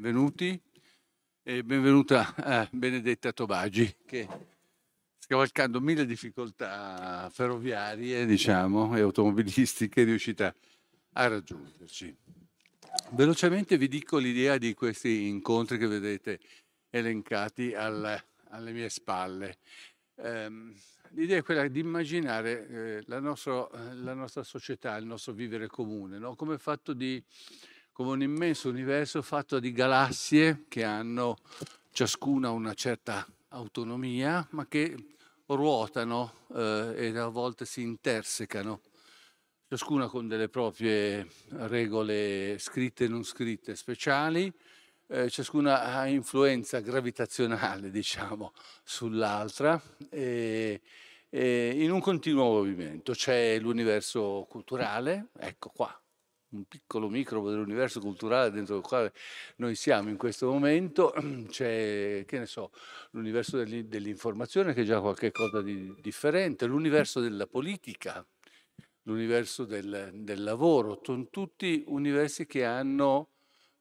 benvenuti e benvenuta Benedetta Tobagi che scavalcando mille difficoltà ferroviarie diciamo, e automobilistiche è riuscita a raggiungerci. Velocemente vi dico l'idea di questi incontri che vedete elencati al, alle mie spalle. Um, l'idea è quella di immaginare eh, la, nostro, la, nostra società, il nostro vivere comune, no? come fatto di come un immenso universo fatto di galassie che hanno ciascuna una certa autonomia, ma che ruotano eh, e a volte si intersecano, ciascuna con delle proprie regole scritte e non scritte speciali, eh, ciascuna ha influenza gravitazionale, diciamo, sull'altra. E, e in un continuo movimento. C'è l'universo culturale, ecco qua, un piccolo microbo dell'universo culturale dentro il quale noi siamo in questo momento, c'è, che ne so, l'universo dell'informazione che è già qualcosa di differente, l'universo della politica, l'universo del, del lavoro, sono tutti universi che hanno,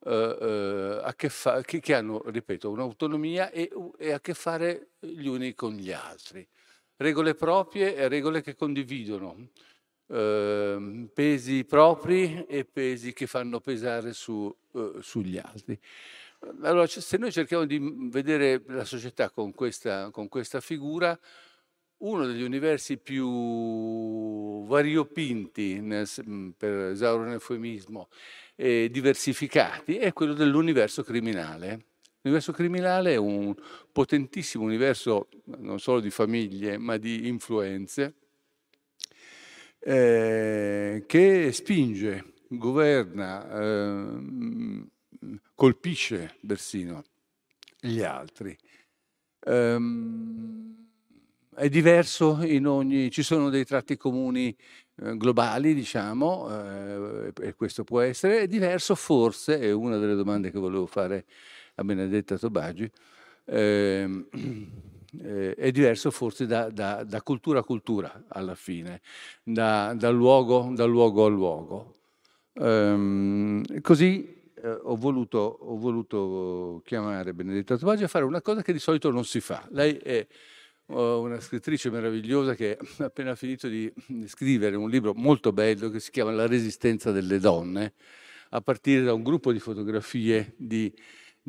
eh, eh, a che, fa, che, che hanno ripeto, un'autonomia e, e a che fare gli uni con gli altri. Regole proprie e regole che condividono eh, pesi propri e pesi che fanno pesare su, eh, sugli altri. Allora, se noi cerchiamo di vedere la società con questa, con questa figura, uno degli universi più variopinti, nel, per esaurire un eufemismo, e diversificati, è quello dell'universo criminale. L'universo criminale è un potentissimo universo non solo di famiglie, ma di influenze, eh, che spinge, governa, eh, colpisce persino gli altri. Um, è diverso in ogni, ci sono dei tratti comuni eh, globali, diciamo, eh, e questo può essere, è diverso forse, è una delle domande che volevo fare a Benedetta Tobagi, eh, eh, è diverso forse da, da, da, cultura a cultura alla fine, da, da luogo, luogo, a luogo. Ehm, così eh, ho, voluto, ho, voluto, chiamare Benedetta Tobagi a fare una cosa che di solito non si fa. Lei è oh, una scrittrice meravigliosa che ha appena finito di scrivere un libro molto bello che si chiama La resistenza delle donne, a partire da un gruppo di fotografie di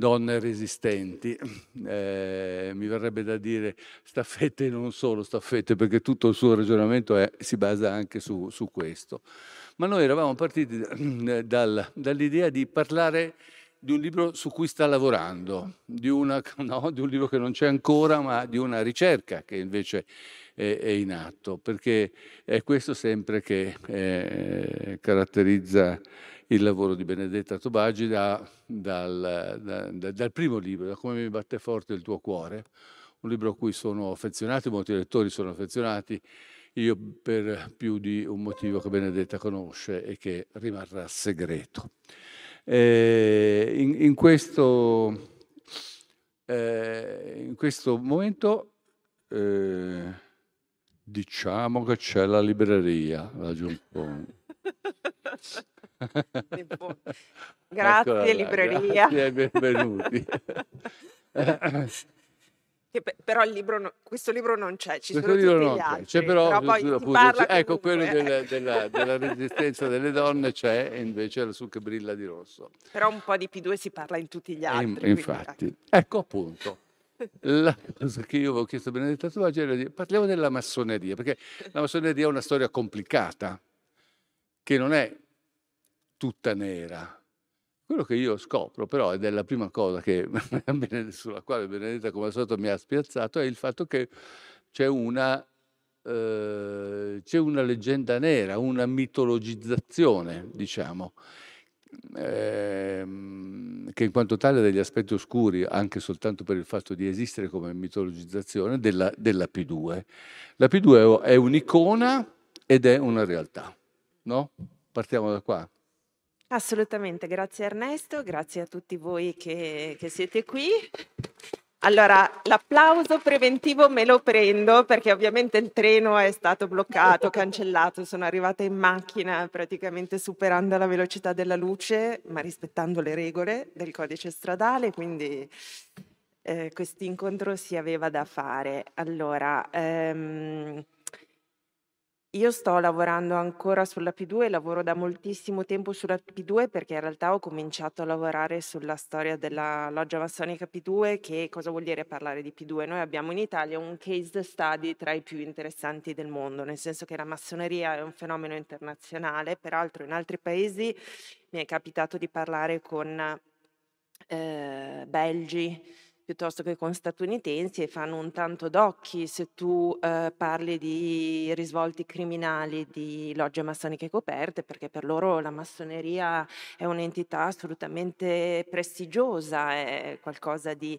donne resistenti. Eh, mi verrebbe da dire staffette e non solo staffette, perché tutto il suo ragionamento è, si basa anche su, su, questo. Ma noi eravamo partiti dal, dall'idea di parlare di un libro su cui sta lavorando, di, una, no, di, un libro che non c'è ancora, ma di una ricerca che invece è, è in atto, perché è questo sempre che eh, caratterizza il lavoro di Benedetta Tobagi da, dal, da, da, dal, primo libro, da come mi batte forte il tuo cuore, un libro a cui sono affezionati, molti lettori sono affezionati, io per più di un motivo che Benedetta conosce e che rimarrà segreto. Eh, in, in, questo, eh, in, questo, momento eh, diciamo che c'è la libreria, la Giunpone. Grazie Eccola libreria. Grazie benvenuti. Che però il libro no- questo libro non c'è, ci Questo sono libro tutti non altri. c'è però, però poi appunto, ecco quello della, della- della resistenza delle donne c'è e invece lassù che brilla di rosso. Però un po' di P2 si parla in tutti gli altri. in- quindi, infatti, ecco appunto. La cosa che io avevo chiesto a Benedetta Tobagi era di parliamo della massoneria, perché la massoneria è una storia complicata, che non è tutta nera. Quello che io scopro però, ed è la prima cosa che, sulla quale Benedetta come al solito mi ha spiazzato, è il fatto che c'è una, eh, c'è una leggenda nera, una mitologizzazione, diciamo, ehm, che in quanto tale ha degli aspetti oscuri, anche soltanto per il fatto di esistere come mitologizzazione, della, della P2. La P2 è un'icona ed è una realtà, no? Partiamo da qua. Assolutamente, grazie Ernesto, grazie a tutti voi che, che siete qui. Allora, l'applauso preventivo me lo prendo perché ovviamente il treno è stato bloccato, cancellato, sono arrivata in macchina praticamente superando la velocità della luce, ma rispettando le regole del codice stradale, quindi eh, questo incontro si aveva da fare. Allora, ehm, io sto lavorando ancora sulla P2, lavoro da moltissimo tempo sulla P2 perché in realtà ho cominciato a lavorare sulla storia della loggia massonica P2, che cosa vuol dire parlare di P2? Noi abbiamo in Italia un case study tra i più interessanti del mondo, nel senso che la massoneria è un fenomeno internazionale, peraltro in altri paesi mi è capitato di parlare con eh, belgi, piuttosto che con statunitensi e fanno un tanto d'occhi se tu eh, parli di risvolti criminali di logge massoniche coperte, perché per loro la massoneria è un'entità assolutamente prestigiosa, è qualcosa di...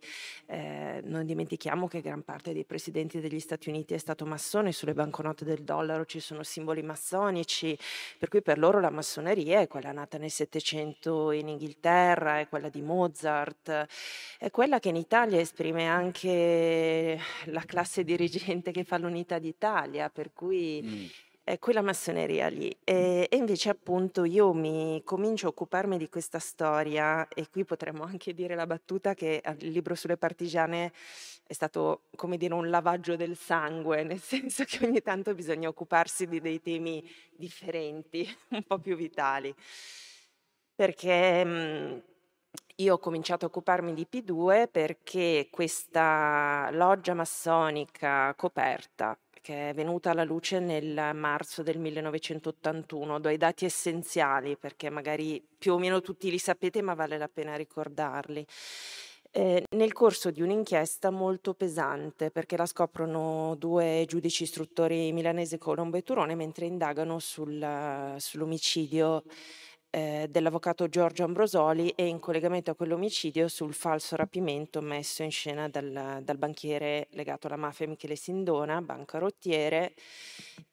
Eh, non dimentichiamo che gran parte dei presidenti degli Stati Uniti è stato massone, sulle banconote del dollaro ci sono simboli massonici, per cui per loro la massoneria è quella nata nel Settecento in Inghilterra, è quella di Mozart, è quella che in Italia Italia esprime anche la classe dirigente che fa l'unità d'Italia, per cui mm. è quella massoneria lì. E, e, invece appunto io mi comincio a occuparmi di questa storia e qui potremmo anche dire la battuta che il libro sulle partigiane è stato come dire un lavaggio del sangue, nel senso che ogni tanto bisogna occuparsi di dei temi differenti, un po' più vitali. Perché mh, io ho cominciato a occuparmi di P2 perché questa loggia massonica coperta, che è venuta alla luce nel marzo del 1981, do i dati essenziali perché magari più o meno tutti li sapete, ma vale la pena ricordarli. Eh, nel corso di un'inchiesta molto pesante, perché la scoprono due giudici istruttori milanese Colombo e Turone mentre indagano sul, sull'omicidio eh, dell'avvocato Giorgio Ambrosoli e in collegamento a quell'omicidio sul falso rapimento messo in scena dal, dal banchiere legato alla mafia Michele Sindona, bancarottiere,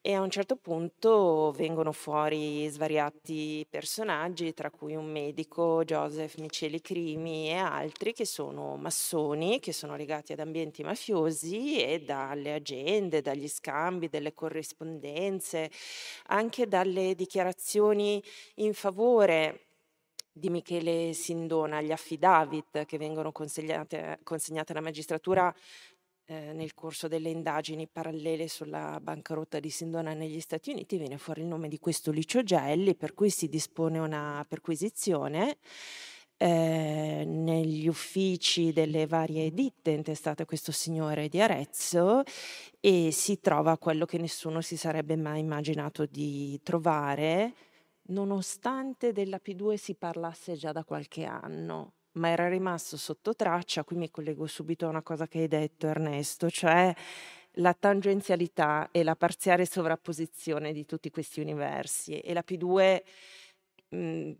e a un certo punto vengono fuori svariati personaggi, tra cui un medico, Joseph Miceli Crimi e altri che sono massoni, che sono legati ad ambienti mafiosi e dalle agende, dagli scambi, delle corrispondenze, anche dalle dichiarazioni in favore di Michele Sindona, gli affidavit che vengono consegnati alla magistratura eh, nel corso delle indagini parallele sulla bancarotta di Sindona negli Stati Uniti, viene fuori il nome di questo Licio Gelli, per cui si dispone una perquisizione. Eh, negli uffici delle varie ditte intestate a questo signore di Arezzo e si trova quello che nessuno si sarebbe mai immaginato di trovare, nonostante della P2 si parlasse già da qualche anno, ma era rimasto sotto traccia, qui mi collego subito a una cosa che hai detto Ernesto, cioè la tangenzialità e la parziale sovrapposizione di tutti questi universi e la P2 mh,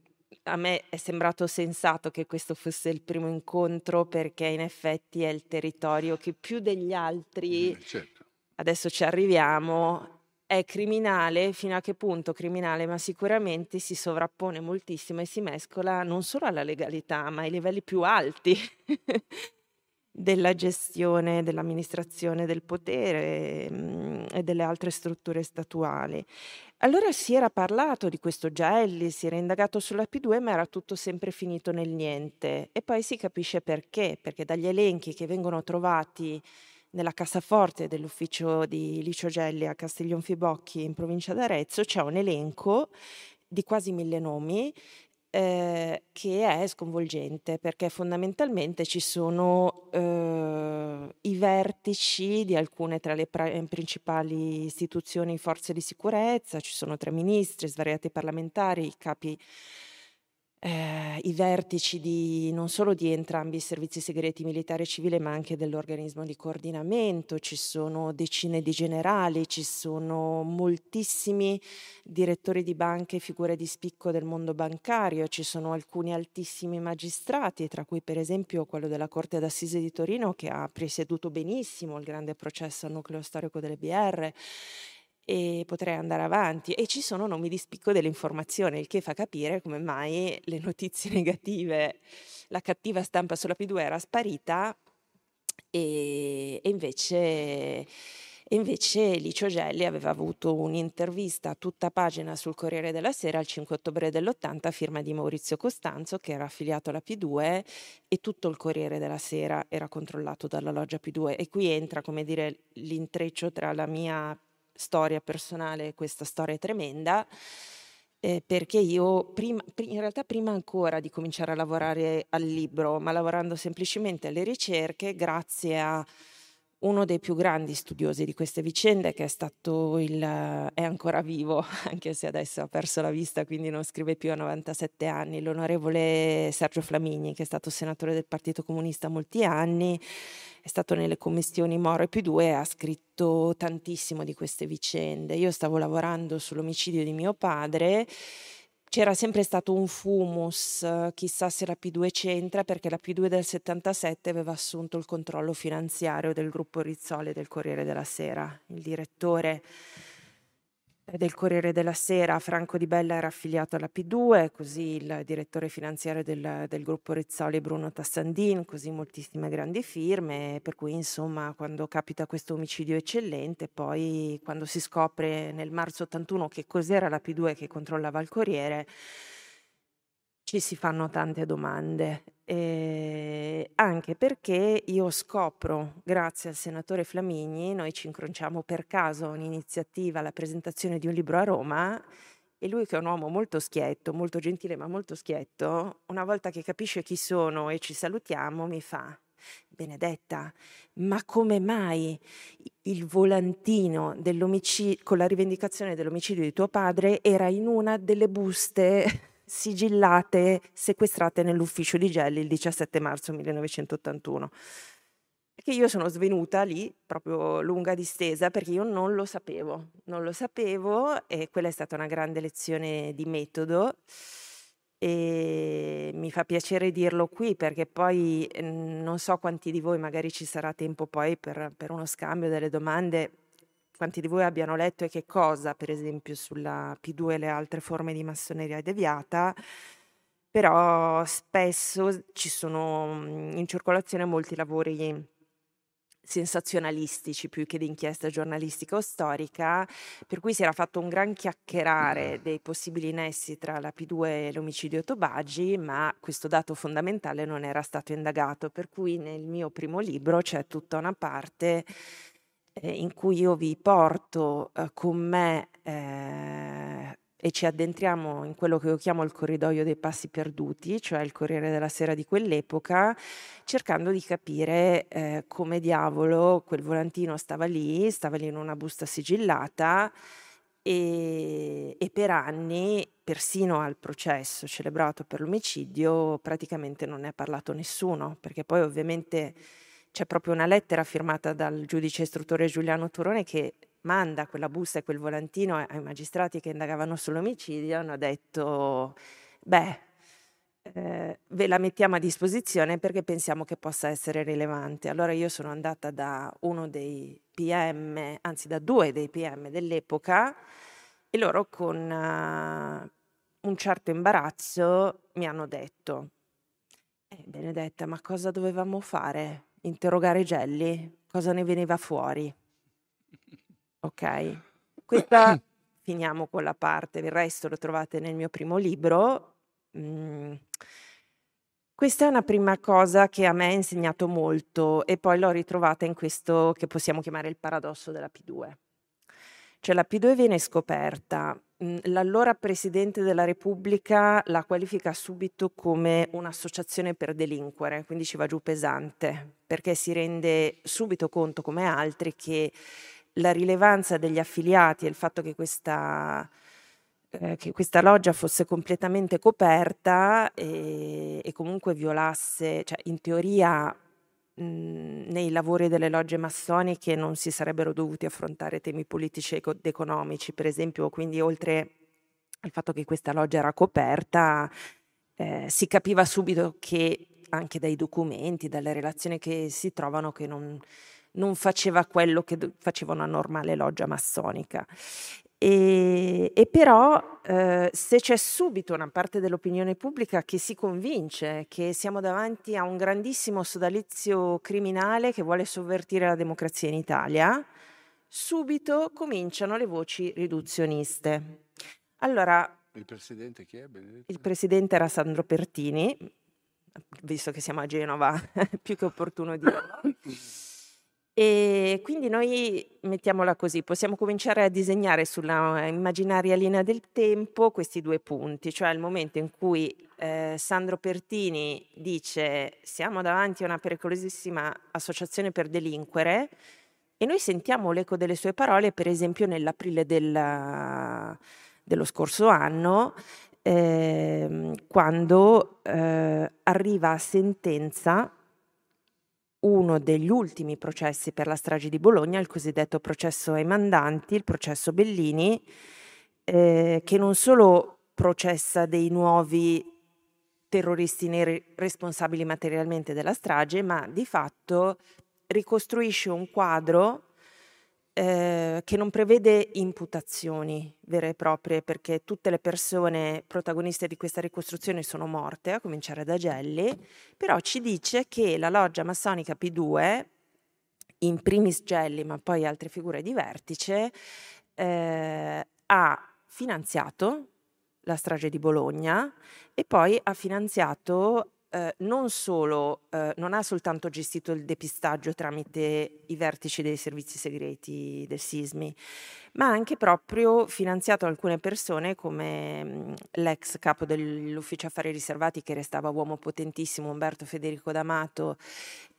a me è sembrato sensato che questo fosse il primo incontro perché in effetti è il territorio che più degli altri, eh, certo. adesso ci arriviamo, è criminale, fino a che punto criminale, ma sicuramente si sovrappone moltissimo e si mescola non solo alla legalità, ma ai livelli più alti della gestione, dell'amministrazione del potere mh, e delle altre strutture statuali. Allora si era parlato di questo Gelli, si era indagato sulla P2, ma era tutto sempre finito nel niente. E poi si capisce perché, perché dagli elenchi che vengono trovati nella cassaforte dell'ufficio di Licio Gelli a Castiglion Fibocchi in provincia d'Arezzo c'è un elenco di quasi mille nomi eh, che è sconvolgente perché fondamentalmente ci sono eh, i vertici di alcune tra le pra- principali istituzioni forze di sicurezza, ci sono tre ministri, svariati parlamentari, capi eh, i vertici di, non solo di entrambi i servizi segreti militare e civile, ma anche dell'organismo di coordinamento, ci sono decine di generali, ci sono moltissimi direttori di banche figure di spicco del mondo bancario, ci sono alcuni altissimi magistrati, tra cui per esempio quello della Corte d'Assise di Torino che ha presieduto benissimo il grande processo al nucleo storico delle BR e potrei andare avanti. E ci sono nomi di spicco dell'informazione, il che fa capire come mai le notizie negative, la cattiva stampa sulla P2 era sparita e, e invece e invece Licio Gelli aveva avuto un'intervista a tutta pagina sul Corriere della Sera il 5 ottobre dell'80 a firma di Maurizio Costanzo che era affiliato alla P2 e tutto il Corriere della Sera era controllato dalla loggia P2 e qui entra come dire l'intreccio tra la mia storia personale questa storia tremenda eh, perché io prima, in realtà prima ancora di cominciare a lavorare al libro, ma lavorando semplicemente alle ricerche, grazie a uno dei più grandi studiosi di queste vicende, che è stato il, è ancora vivo, anche se adesso ha perso la vista, quindi non scrive più a 97 anni, l'onorevole Sergio Flamigni, che è stato senatore del Partito Comunista molti anni, è stato nelle commissioni Moro e P2 e ha scritto tantissimo di queste vicende. Io stavo lavorando sull'omicidio di mio padre c'era sempre stato un fumus, chissà se la P2 c'entra, perché la P2 del 77 aveva assunto il controllo finanziario del gruppo Rizzoli del Corriere della Sera. Il direttore del Corriere della Sera, Franco Di Bella era affiliato alla P2, così il direttore finanziario del, del gruppo Rizzoli Bruno Tassandin, così moltissime grandi firme, per cui insomma quando capita questo omicidio eccellente, poi quando si scopre nel marzo 81 che cos'era la P2 che controllava il Corriere, ci si fanno tante domande, eh, anche perché io scopro, grazie al senatore Flamigni, noi ci incrociamo per caso un'iniziativa, la presentazione di un libro a Roma, e lui che è un uomo molto schietto, molto gentile ma molto schietto, una volta che capisce chi sono e ci salutiamo, mi fa, Benedetta, ma come mai il volantino con la rivendicazione dell'omicidio di tuo padre era in una delle buste sigillate, sequestrate nell'ufficio di Gelli il 17 marzo 1981. Che io sono svenuta lì, proprio lunga distesa, perché io non lo sapevo, non lo sapevo e quella è stata una grande lezione di metodo e mi fa piacere dirlo qui perché poi mhmm, non so quanti di voi magari ci sarà tempo poi per, per uno scambio delle domande quanti di voi abbiano letto e che cosa, per esempio, sulla P2 e le altre forme di massoneria deviata, però spesso ci sono mm, in circolazione molti lavori sensazionalistici più che di inchiesta giornalistica o storica, per cui si era fatto un gran chiacchierare dei possibili nessi tra la P2 e l'omicidio Tobagi, ma questo dato fondamentale non era stato indagato, per cui nel mio primo libro c'è tutta una parte eh, in cui io vi porto eh, con me eh, e ci addentriamo in quello che io chiamo il corridoio dei passi perduti, cioè il Corriere della Sera di quell'epoca, cercando di capire eh, come diavolo quel volantino stava lì, stava lì in una busta sigillata e, e per anni, persino al processo celebrato per l'omicidio, praticamente non ne ha parlato nessuno, perché poi ovviamente c'è proprio una lettera firmata dal giudice istruttore Giuliano Turone che manda quella busta e quel volantino ai magistrati che indagavano sull'omicidio, hanno detto, beh, eh, ve la mettiamo a disposizione perché pensiamo che possa essere rilevante. Allora io sono andata da uno dei PM, anzi da due dei PM dell'epoca, e loro con uh, un certo imbarazzo mi hanno detto, eh, Benedetta, ma cosa dovevamo fare? Interrogare Gelli, cosa ne veniva fuori. Ok? Questa finiamo con la parte, il resto lo trovate nel mio primo libro. Mm. Questa è una prima cosa che a me ha insegnato molto e poi l'ho ritrovata in questo che possiamo chiamare il paradosso della P2. Cioè la P2 viene scoperta, l'allora Presidente della Repubblica la qualifica subito come un'associazione per delinquere, quindi ci va giù pesante, perché si rende subito conto, come altri, che la rilevanza degli affiliati e il fatto che questa, eh, che questa loggia fosse completamente coperta e, e comunque violasse, cioè in teoria Mhmm, nei lavori delle logge massoniche non si sarebbero dovuti affrontare temi politici ed economici, per esempio, quindi oltre al fatto che questa loggia era coperta, eh, si capiva subito che anche dai documenti, dalle relazioni che si trovano, che non, non faceva quello che faceva una normale loggia massonica. E, e però eh, se c'è subito una parte dell'opinione pubblica che si convince che siamo davanti a un grandissimo sodalizio criminale che vuole sovvertire la democrazia in Italia, subito cominciano le voci riduzioniste. Allora, il presidente chi è? Benedetto? Il presidente era Sandro Pertini, visto che siamo a Genova, più che opportuno dirlo. E quindi noi, mettiamola così, possiamo cominciare a disegnare sulla immaginaria linea del tempo questi due punti, cioè il momento in cui eh, Sandro Pertini dice siamo davanti a una pericolosissima associazione per delinquere e noi sentiamo l'eco delle sue parole, per esempio nell'aprile del, dello scorso anno, eh, quando eh, arriva a sentenza uno degli ultimi processi per la strage di Bologna, il cosiddetto processo ai mandanti, il processo Bellini, eh, che non solo processa dei nuovi terroristi neri responsabili materialmente della strage, ma di fatto ricostruisce un quadro eh, che non prevede imputazioni vere e proprie, perché tutte le persone protagoniste di questa ricostruzione sono morte, a cominciare da Gelli, però ci dice che la loggia massonica P2, in primis Gelli, ma poi altre figure di vertice, eh, ha finanziato la strage di Bologna e poi ha finanziato eh, non solo, eh, non ha soltanto gestito il depistaggio tramite i vertici dei servizi segreti del Sismi, ma ha anche proprio finanziato alcune persone come mh, mm, l'ex capo dell'ufficio affari riservati che restava uomo potentissimo Umberto Federico D'Amato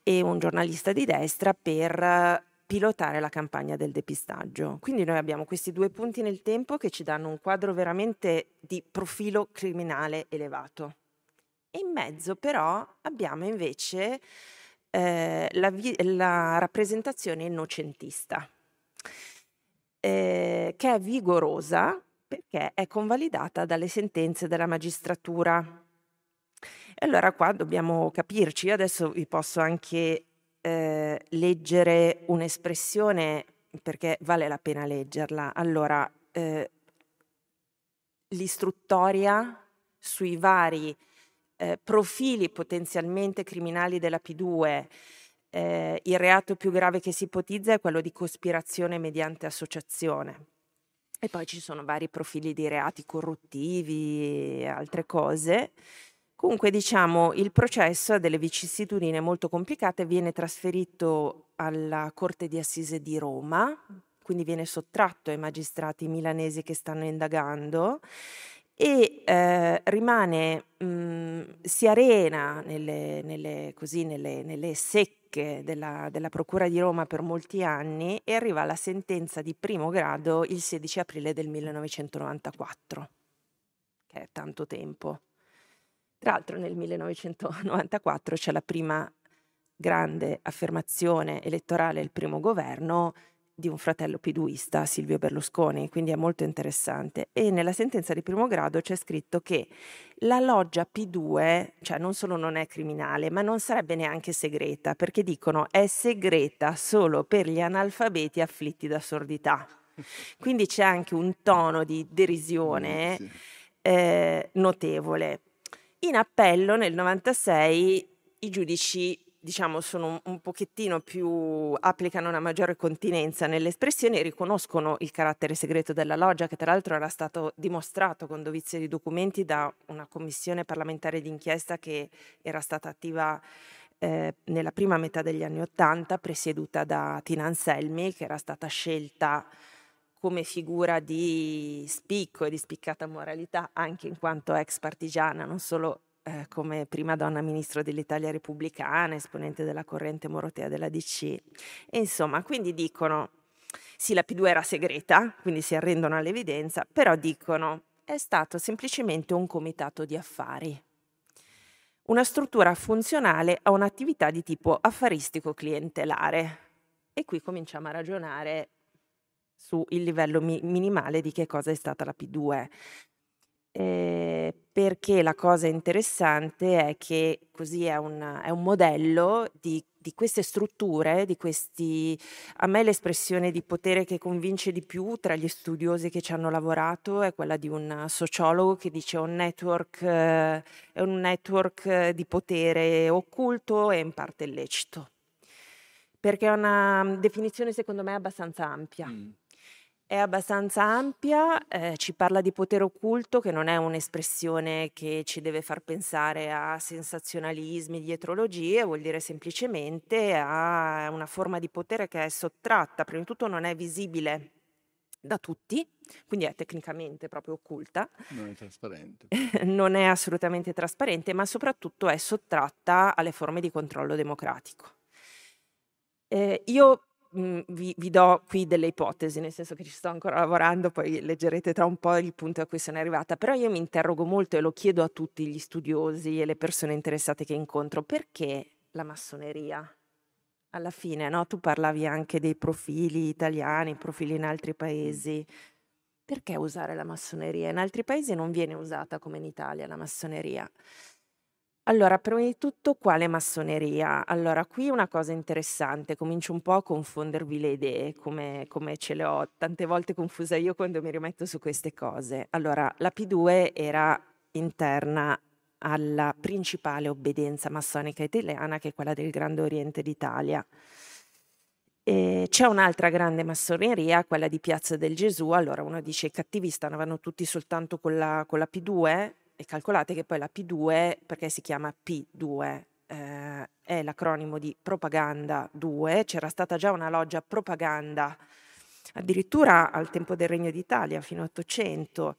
e un giornalista di destra per pilotare la campagna del depistaggio. Quindi noi abbiamo questi due punti nel tempo che ci danno un quadro veramente di profilo criminale elevato. In mezzo però abbiamo invece eh, la, la, rappresentazione innocentista, eh, che è vigorosa perché è convalidata dalle sentenze della magistratura. E allora qua dobbiamo capirci, io adesso vi posso anche eh, leggere un'espressione perché vale la pena leggerla. Allora, eh, l'istruttoria sui vari eh, profili potenzialmente criminali della P2, eh, il reato più grave che si ipotizza è quello di cospirazione mediante associazione. E poi ci sono vari profili di reati corruttivi e altre cose. Comunque diciamo il processo ha delle vicissitudini molto complicate, viene trasferito alla Corte di Assise di Roma, quindi viene sottratto ai magistrati milanesi che stanno indagando e eh, rimane, mh, mhmm, si arena nelle, nelle, così, nelle, nelle secche della, della, Procura di Roma per molti anni e arriva alla sentenza di primo grado il 16 aprile del 1994, che è tanto tempo. Tra l'altro nel 1994 c'è la prima grande affermazione elettorale, il primo governo, di un fratello piduista, Silvio Berlusconi, quindi è molto interessante. E nella sentenza di primo grado c'è scritto che la loggia P2, cioè non solo non è criminale, ma non sarebbe neanche segreta, perché dicono è segreta solo per gli analfabeti afflitti da sordità. Quindi c'è anche un tono di derisione eh, notevole. In appello nel 96 i giudici diciamo, sono un pochettino più, applicano una maggiore continenza nelle espressioni e riconoscono il carattere segreto della loggia, che tra l'altro era stato dimostrato con dovizia di documenti da una commissione parlamentare d'inchiesta che era stata attiva eh, nella prima metà degli anni Ottanta, presieduta da Tina Anselmi, che era stata scelta come figura di spicco e di spiccata moralità, anche in quanto ex partigiana, non solo eh, come prima donna ministro dell'Italia repubblicana, esponente della corrente morotea della DC. E insomma, quindi dicono, sì, la P2 era segreta, quindi si arrendono all'evidenza, però dicono, è stato semplicemente un comitato di affari, una struttura funzionale a un'attività di tipo affaristico clientelare. E qui cominciamo a ragionare sul livello mi- minimale di che cosa è stata la P2. Eh, perché la cosa interessante è che così è un, è un modello di, di, queste strutture, di questi... A me l'espressione di potere che convince di più tra gli studiosi che ci hanno lavorato è quella di un sociologo che dice un network, eh, è un network di potere occulto e in parte illecito. Perché è una definizione secondo me abbastanza ampia. Mm. È abbastanza ampia, eh, ci parla di potere occulto, che non è un'espressione che ci deve far pensare a sensazionalismi, dietrologie, vuol dire semplicemente a una forma di potere che è sottratta, prima di tutto non è visibile da tutti, quindi è tecnicamente proprio occulta. Non è trasparente. non è assolutamente trasparente, ma soprattutto è sottratta alle forme di controllo democratico. Eh, io Mhmm, vi, vi do qui delle ipotesi, nel senso che ci sto ancora lavorando, poi leggerete tra un po' il punto a cui sono arrivata, però io mi interrogo molto e lo chiedo a tutti gli studiosi e le persone interessate che incontro, perché la massoneria? Alla fine, no? Tu parlavi anche dei profili italiani, profili in altri paesi. Perché usare la massoneria? In altri paesi non viene usata come in Italia la massoneria. Allora, prima di tutto, quale massoneria? Allora, qui una cosa interessante, comincio un po' a confondervi le idee, come, come ce le ho tante volte confusa io quando mi rimetto su queste cose. Allora, la P2 era interna alla principale obbedienza massonica italiana, che è quella del Grande Oriente d'Italia. E c'è un'altra grande massoneria, quella di Piazza del Gesù. Allora uno dice i cattivi stavano tutti soltanto con la, con la P2, e calcolate che poi la P2, perché si chiama P2, eh, è l'acronimo di propaganda 2, c'era stata già una loggia propaganda addirittura al tempo del Regno d'Italia, fino all'Ottocento.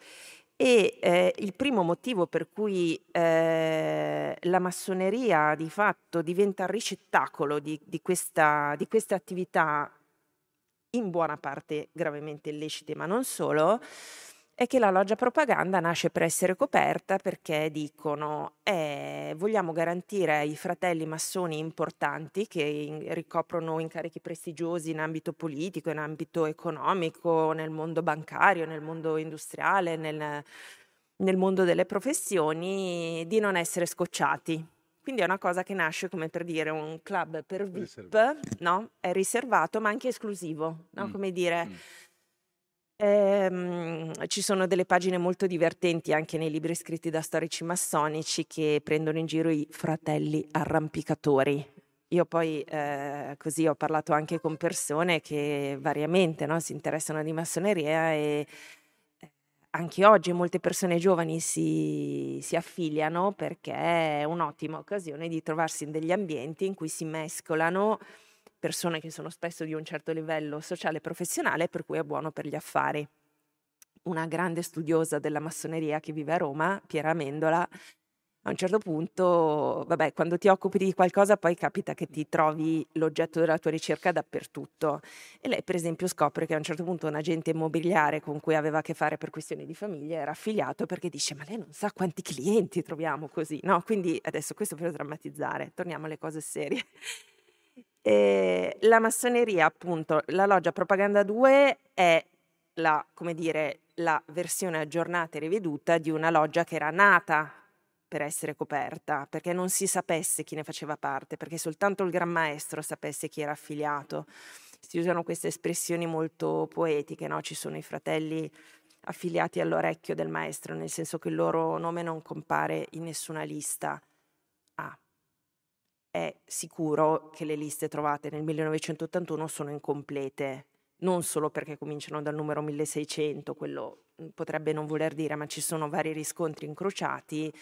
E eh, il primo motivo per cui eh, la massoneria di fatto diventa ricettacolo di, di, questa, di queste attività in buona parte gravemente illecite, ma non solo, è che la loggia propaganda nasce per essere coperta perché dicono eh, vogliamo garantire ai fratelli massoni importanti che in, ricoprono incarichi prestigiosi in ambito politico, in ambito economico, nel mondo bancario, nel mondo industriale, nel, nel mondo delle professioni, di non essere scocciati. Quindi è una cosa che nasce come per dire un club per VIP, no? È riservato ma anche esclusivo, no? Mm. Come dire... Mm Ehm, ci sono delle pagine molto divertenti anche nei libri scritti da storici massonici che prendono in giro i fratelli arrampicatori. Io poi eh, così ho parlato anche con persone che variamente no, si interessano di massoneria e eh, anche oggi molte persone giovani si, si affiliano perché è un'ottima occasione di trovarsi in degli ambienti in cui si mescolano persone che sono spesso di un certo livello sociale e professionale, per cui è buono per gli affari. Una grande studiosa della massoneria che vive a Roma, Piera Amendola, a un certo punto, vabbè, quando ti occupi di qualcosa poi capita che ti trovi l'oggetto della tua ricerca dappertutto. E lei, per esempio, scopre che a un certo punto un agente immobiliare con cui aveva a che fare per questioni di famiglia era affiliato perché dice ma lei non sa quanti clienti troviamo così, no? Quindi adesso questo per drammatizzare, torniamo alle cose serie. Ehm, la massoneria, appunto, la loggia Propaganda 2 è la, come dire, la versione aggiornata e riveduta di una loggia che era nata per essere coperta, perché non si sapesse chi ne faceva parte, perché soltanto il Gran Maestro sapesse chi era affiliato. Si usano queste espressioni molto poetiche, no? Ci sono i fratelli affiliati all'orecchio del maestro, nel senso che il loro nome non compare in nessuna lista è sicuro che le liste trovate nel 1981 sono incomplete, non solo perché cominciano dal numero 1600, quello mm, potrebbe non voler dire, ma ci sono vari riscontri incrociati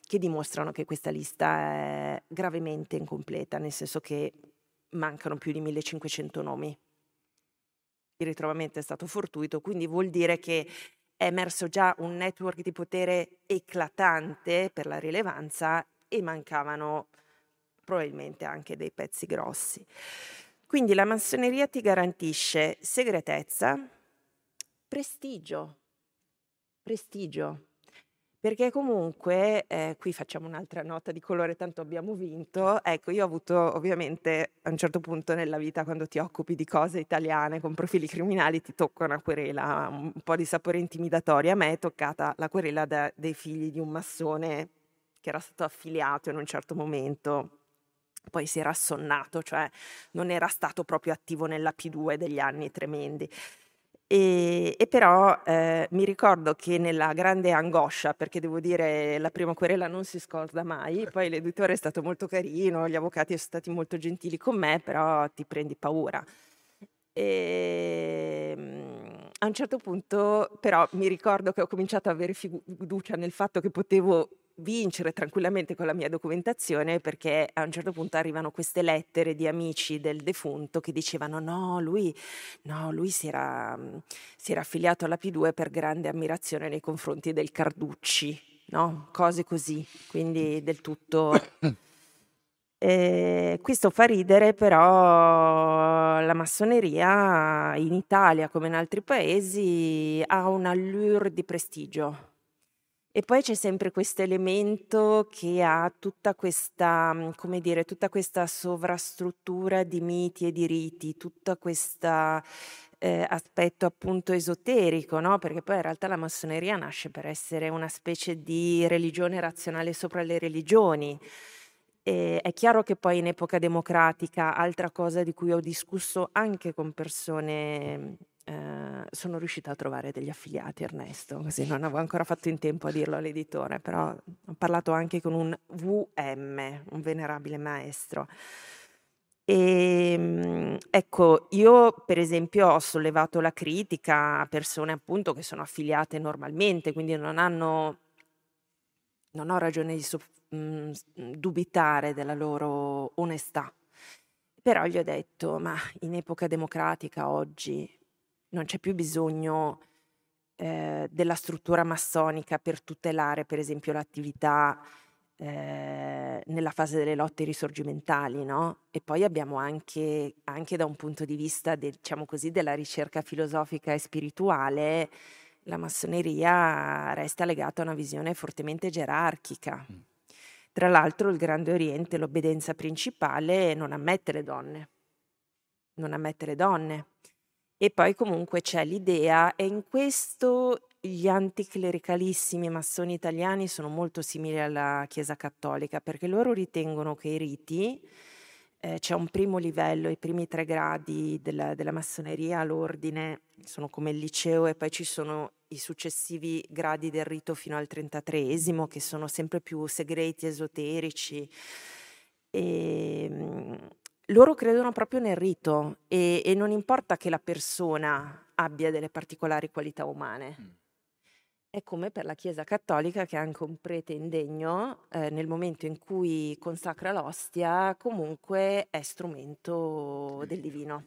che dimostrano che questa lista è gravemente incompleta, nel senso che mancano più di 1500 nomi. Il ritrovamento è stato fortuito, quindi vuol dire che è emerso già un network di potere eclatante per la rilevanza e mancavano probabilmente anche dei pezzi grossi. Quindi la massoneria ti garantisce segretezza, prestigio, prestigio, perché comunque, eh, qui facciamo un'altra nota di colore, tanto abbiamo vinto. Ecco, io ho avuto ovviamente a un certo punto nella vita, quando ti occupi di cose italiane con profili criminali, ti tocca una querela un po' di sapore intimidatorio. A me è toccata la querela da, dei figli di un massone che era stato affiliato in un certo momento poi si era assonnato, cioè non era stato proprio attivo nella P2 degli anni tremendi. E, e però eh, mi ricordo che nella grande angoscia, perché devo dire la prima querela non si scorda mai, poi l'editore è stato molto carino, gli avvocati sono stati molto gentili con me, però ti prendi paura. E, ehm, a un certo punto però mi ricordo che ho cominciato ad avere fiducia nel fatto che potevo vincere tranquillamente con la mia documentazione perché a un certo punto arrivano queste lettere di amici del defunto che dicevano no, lui, no, lui si, era, si era affiliato alla P2 per grande ammirazione nei confronti del Carducci, no? cose così, quindi del tutto... Eh, questo fa ridere, però la massoneria in Italia come in altri paesi ha un allure di prestigio e poi c'è sempre questo elemento che ha tutta questa, mhmm, come dire, tutta questa sovrastruttura di miti e di riti, tutto questo eh, aspetto appunto esoterico, no? Perché poi in realtà la massoneria nasce per essere una specie di religione razionale sopra le religioni. E è chiaro che poi in epoca democratica, altra cosa di cui ho discusso anche con persone eh, sono riuscita a trovare degli affiliati, Ernesto, così non avevo ancora fatto in tempo a dirlo all'editore, però ho parlato anche con un VM, un venerabile maestro. E, ehm, ecco, io per esempio ho sollevato la critica a persone appunto che sono affiliate normalmente, quindi non hanno, non ho ragione di so, mh, mm, dubitare della loro onestà. Però gli ho detto, ma in epoca democratica oggi non c'è più bisogno eh, della struttura massonica per tutelare, per esempio, l'attività eh, nella fase delle lotte risorgimentali, no? E poi abbiamo anche, anche da un punto di vista, del, diciamo così, della ricerca filosofica e spirituale, la massoneria resta legata a una visione fortemente gerarchica. Mm. Tra l'altro il Grande Oriente, l'obbedienza principale, non ammette le donne. Non ammette le donne. E poi comunque c'è l'idea, e in questo gli anticlericalissimi massoni italiani sono molto simili alla Chiesa Cattolica, perché loro ritengono che i riti, eh, c'è un primo livello, i primi tre gradi della, della massoneria, l'ordine, sono come il liceo, e poi ci sono i successivi gradi del rito fino al 33esimo, che sono sempre più segreti, esoterici. E, ehm, loro credono proprio nel rito e, e non importa che la persona abbia delle particolari qualità umane. Mm. È come per la Chiesa Cattolica che anche un prete indegno, eh, nel momento in cui consacra l'ostia, comunque è strumento del divino.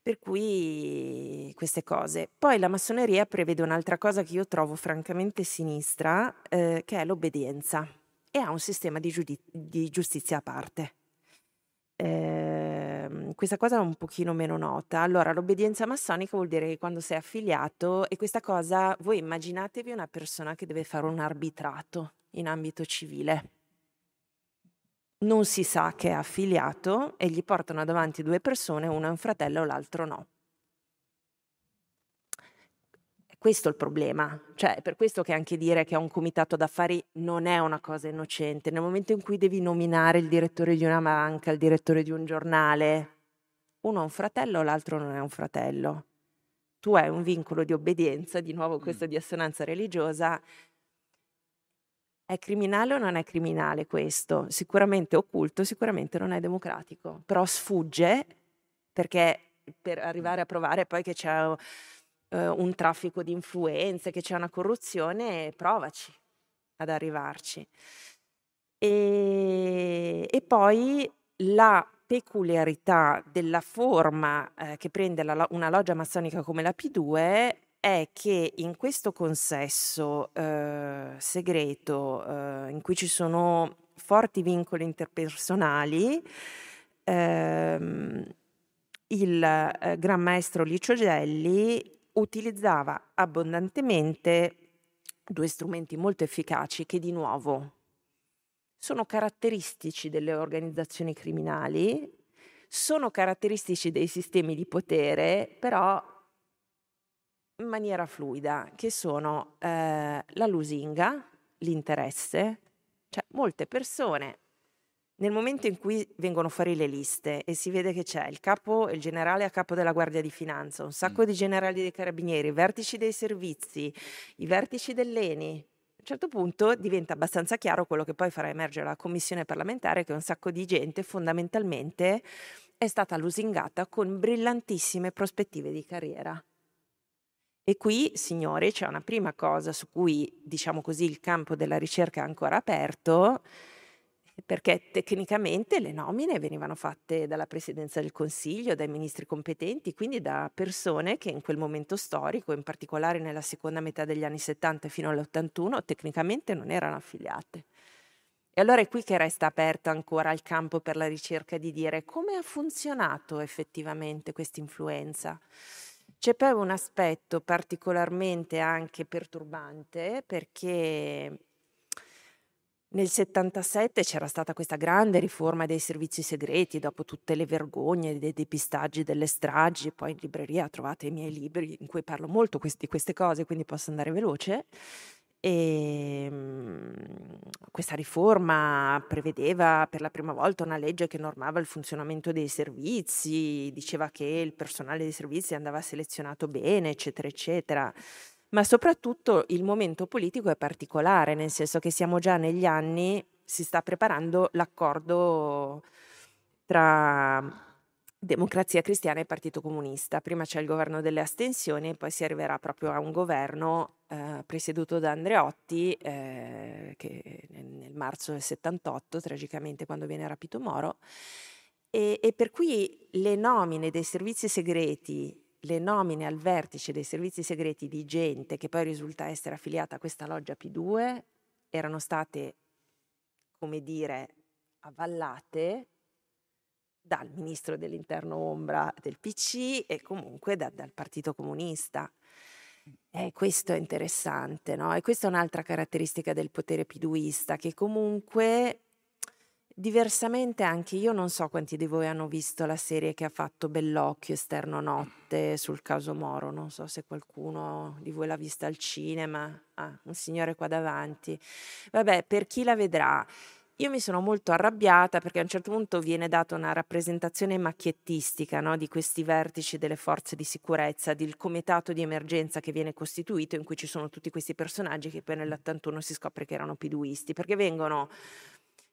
Per cui queste cose. Poi la massoneria prevede un'altra cosa che io trovo francamente sinistra, eh, che è l'obbedienza, e ha un sistema di, giudi- di giustizia a parte. Ehm, questa cosa è un pochino meno nota. Allora, l'obbedienza massonica vuol dire che quando sei affiliato, e questa cosa, voi immaginatevi una persona che deve fare un arbitrato in ambito civile. Non si sa che è affiliato e gli portano davanti due persone, uno è un fratello e l'altro no. Questo è il problema, cioè è per questo che anche dire che è un comitato d'affari non è una cosa innocente. Nel momento in cui devi nominare il direttore di una banca, il direttore di un giornale, uno è un fratello, l'altro non è un fratello. Tu hai un vincolo di obbedienza, di nuovo questo di assonanza religiosa. È criminale o non è criminale questo? Sicuramente occulto, sicuramente non è democratico, però sfugge perché per arrivare a provare poi che c'è eh, un traffico di influenze, che c'è una corruzione, provaci ad arrivarci. E, e poi la peculiarità della forma eh, che prende la, una loggia massonica come la P2 è che in questo consesso eh, segreto eh, in cui ci sono forti vincoli interpersonali, ehm, il eh, Gran Maestro Licio Gelli utilizzava abbondantemente due strumenti molto efficaci che di nuovo sono caratteristici delle organizzazioni criminali, sono caratteristici dei sistemi di potere, però in maniera fluida, che sono eh, la lusinga, l'interesse, cioè molte persone nel momento in cui vengono fuori le liste e si vede che c'è il capo, il generale a capo della Guardia di Finanza, un sacco mm. di generali dei carabinieri, i vertici dei servizi, i vertici dell'ENI, a un certo punto diventa abbastanza chiaro quello che poi farà emergere la commissione parlamentare, che un sacco di gente fondamentalmente è stata lusingata con brillantissime prospettive di carriera. E qui, signori, c'è una prima cosa su cui, diciamo così, il campo della ricerca è ancora aperto, perché tecnicamente le nomine venivano fatte dalla Presidenza del Consiglio, dai ministri competenti, quindi da persone che in quel momento storico, in particolare nella seconda metà degli anni 70 fino all'81, tecnicamente non erano affiliate. E allora è qui che resta aperto ancora il campo per la ricerca di dire come ha funzionato effettivamente questa influenza. C'è poi un aspetto particolarmente anche perturbante perché nel 77 c'era stata questa grande riforma dei servizi segreti dopo tutte le vergogne dei depistaggi delle stragi, poi in libreria trovate i miei libri in cui parlo molto di queste cose, quindi posso andare veloce. E, ehm, questa riforma prevedeva per la prima volta una legge che normava il funzionamento dei servizi, diceva che il personale dei servizi andava selezionato bene, eccetera, eccetera ma soprattutto il momento politico è particolare, nel senso che siamo già negli anni, si sta preparando l'accordo tra Democrazia Cristiana e Partito Comunista. Prima c'è il governo delle astensioni, poi si arriverà proprio a un governo eh, presieduto da Andreotti, eh, che nel marzo del 78, tragicamente quando viene rapito Moro, e, e per cui le nomine dei servizi segreti le nomine al vertice dei servizi segreti di gente che poi risulta essere affiliata a questa loggia P2 erano state, come dire, avvallate dal ministro dell'interno ombra del PC e comunque da, dal Partito Comunista. E questo è interessante, no? E questa è un'altra caratteristica del potere piduista, che comunque Diversamente anche io non so quanti di voi hanno visto la serie che ha fatto Bellocchio Esterno Notte sul caso Moro, non so se qualcuno di voi l'ha vista al cinema, ah, un signore qua davanti. Vabbè, per chi la vedrà, io mi sono molto arrabbiata perché a un certo punto viene data una rappresentazione macchiettistica no, di questi vertici delle forze di sicurezza, del comitato di emergenza che viene costituito in cui ci sono tutti questi personaggi che poi nell'81 si scopre che erano piduisti, perché vengono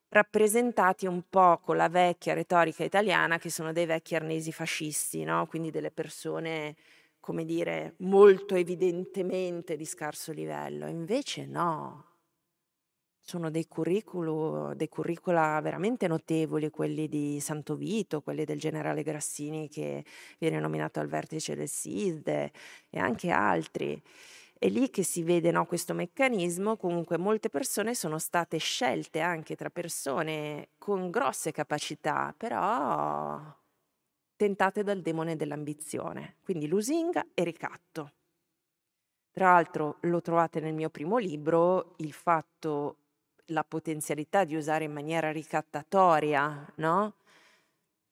rappresentati un po' con la vecchia retorica italiana che sono dei vecchi arnesi fascisti, no? quindi delle persone, come dire, molto evidentemente di scarso livello. Invece no, sono dei, dei curricula veramente notevoli, quelli di Santo Vito, quelli del generale Grassini che viene nominato al vertice del SISDE e anche altri. È lì che si vede no, questo meccanismo, comunque molte persone sono state scelte anche tra persone con grosse capacità, però tentate dal demone dell'ambizione, quindi lusinga e ricatto. Tra l'altro lo trovate nel mio primo libro, il fatto, la potenzialità di usare in maniera ricattatoria, no?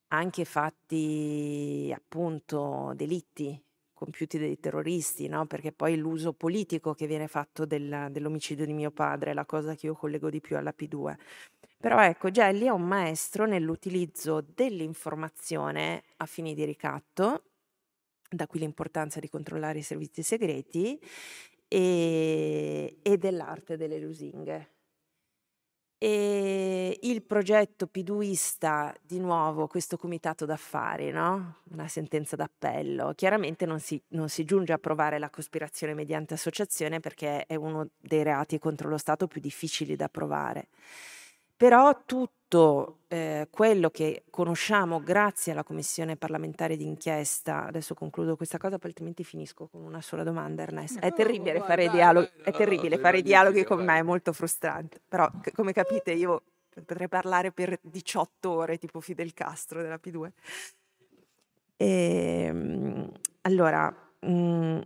Anche fatti appunto delitti compiuti dai terroristi, no? perché poi l'uso politico che viene fatto del, dell'omicidio di mio padre è la cosa che io collego di più alla P2. Però ecco, Gelli è un maestro nell'utilizzo dell'informazione a fini di ricatto, da qui l'importanza di controllare i servizi segreti, e, e dell'arte delle lusinghe. E il progetto piduista, di nuovo, questo comitato d'affari, no? una sentenza d'appello, chiaramente non si, non si giunge a provare la cospirazione mediante associazione perché è uno dei reati contro lo Stato più difficili da provare. Però tutto eh, quello che conosciamo grazie alla commissione parlamentare d'inchiesta, adesso concludo questa cosa, poi altrimenti finisco con una sola domanda, Ernest. È terribile no, fare, dai, dialoghi, dai, è terribile no, fare dialoghi con me, è molto frustrante. Però, come capite, io potrei parlare per 18 ore, tipo Fidel Castro della P2. E, ehm, allora, mh, mm,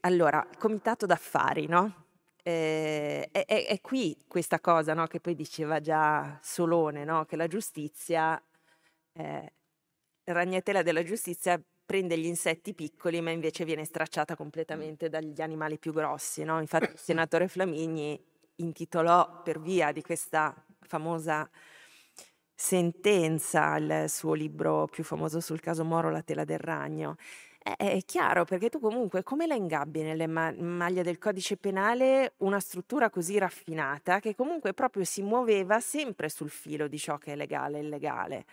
allora, comitato d'affari, no? Eh, è, è, qui questa cosa no? che poi diceva già Solone, no? che la giustizia, eh, ragnatela della giustizia prende gli insetti piccoli ma invece viene stracciata completamente dagli animali più grossi. No? Infatti il senatore Flamigni intitolò per via di questa famosa sentenza il suo libro più famoso sul caso Moro, La tela del ragno. È, è chiaro perché tu comunque come la ingabbi nelle ma- maglie del codice penale una struttura così raffinata che comunque proprio si muoveva sempre sul filo di ciò che è legale e illegale.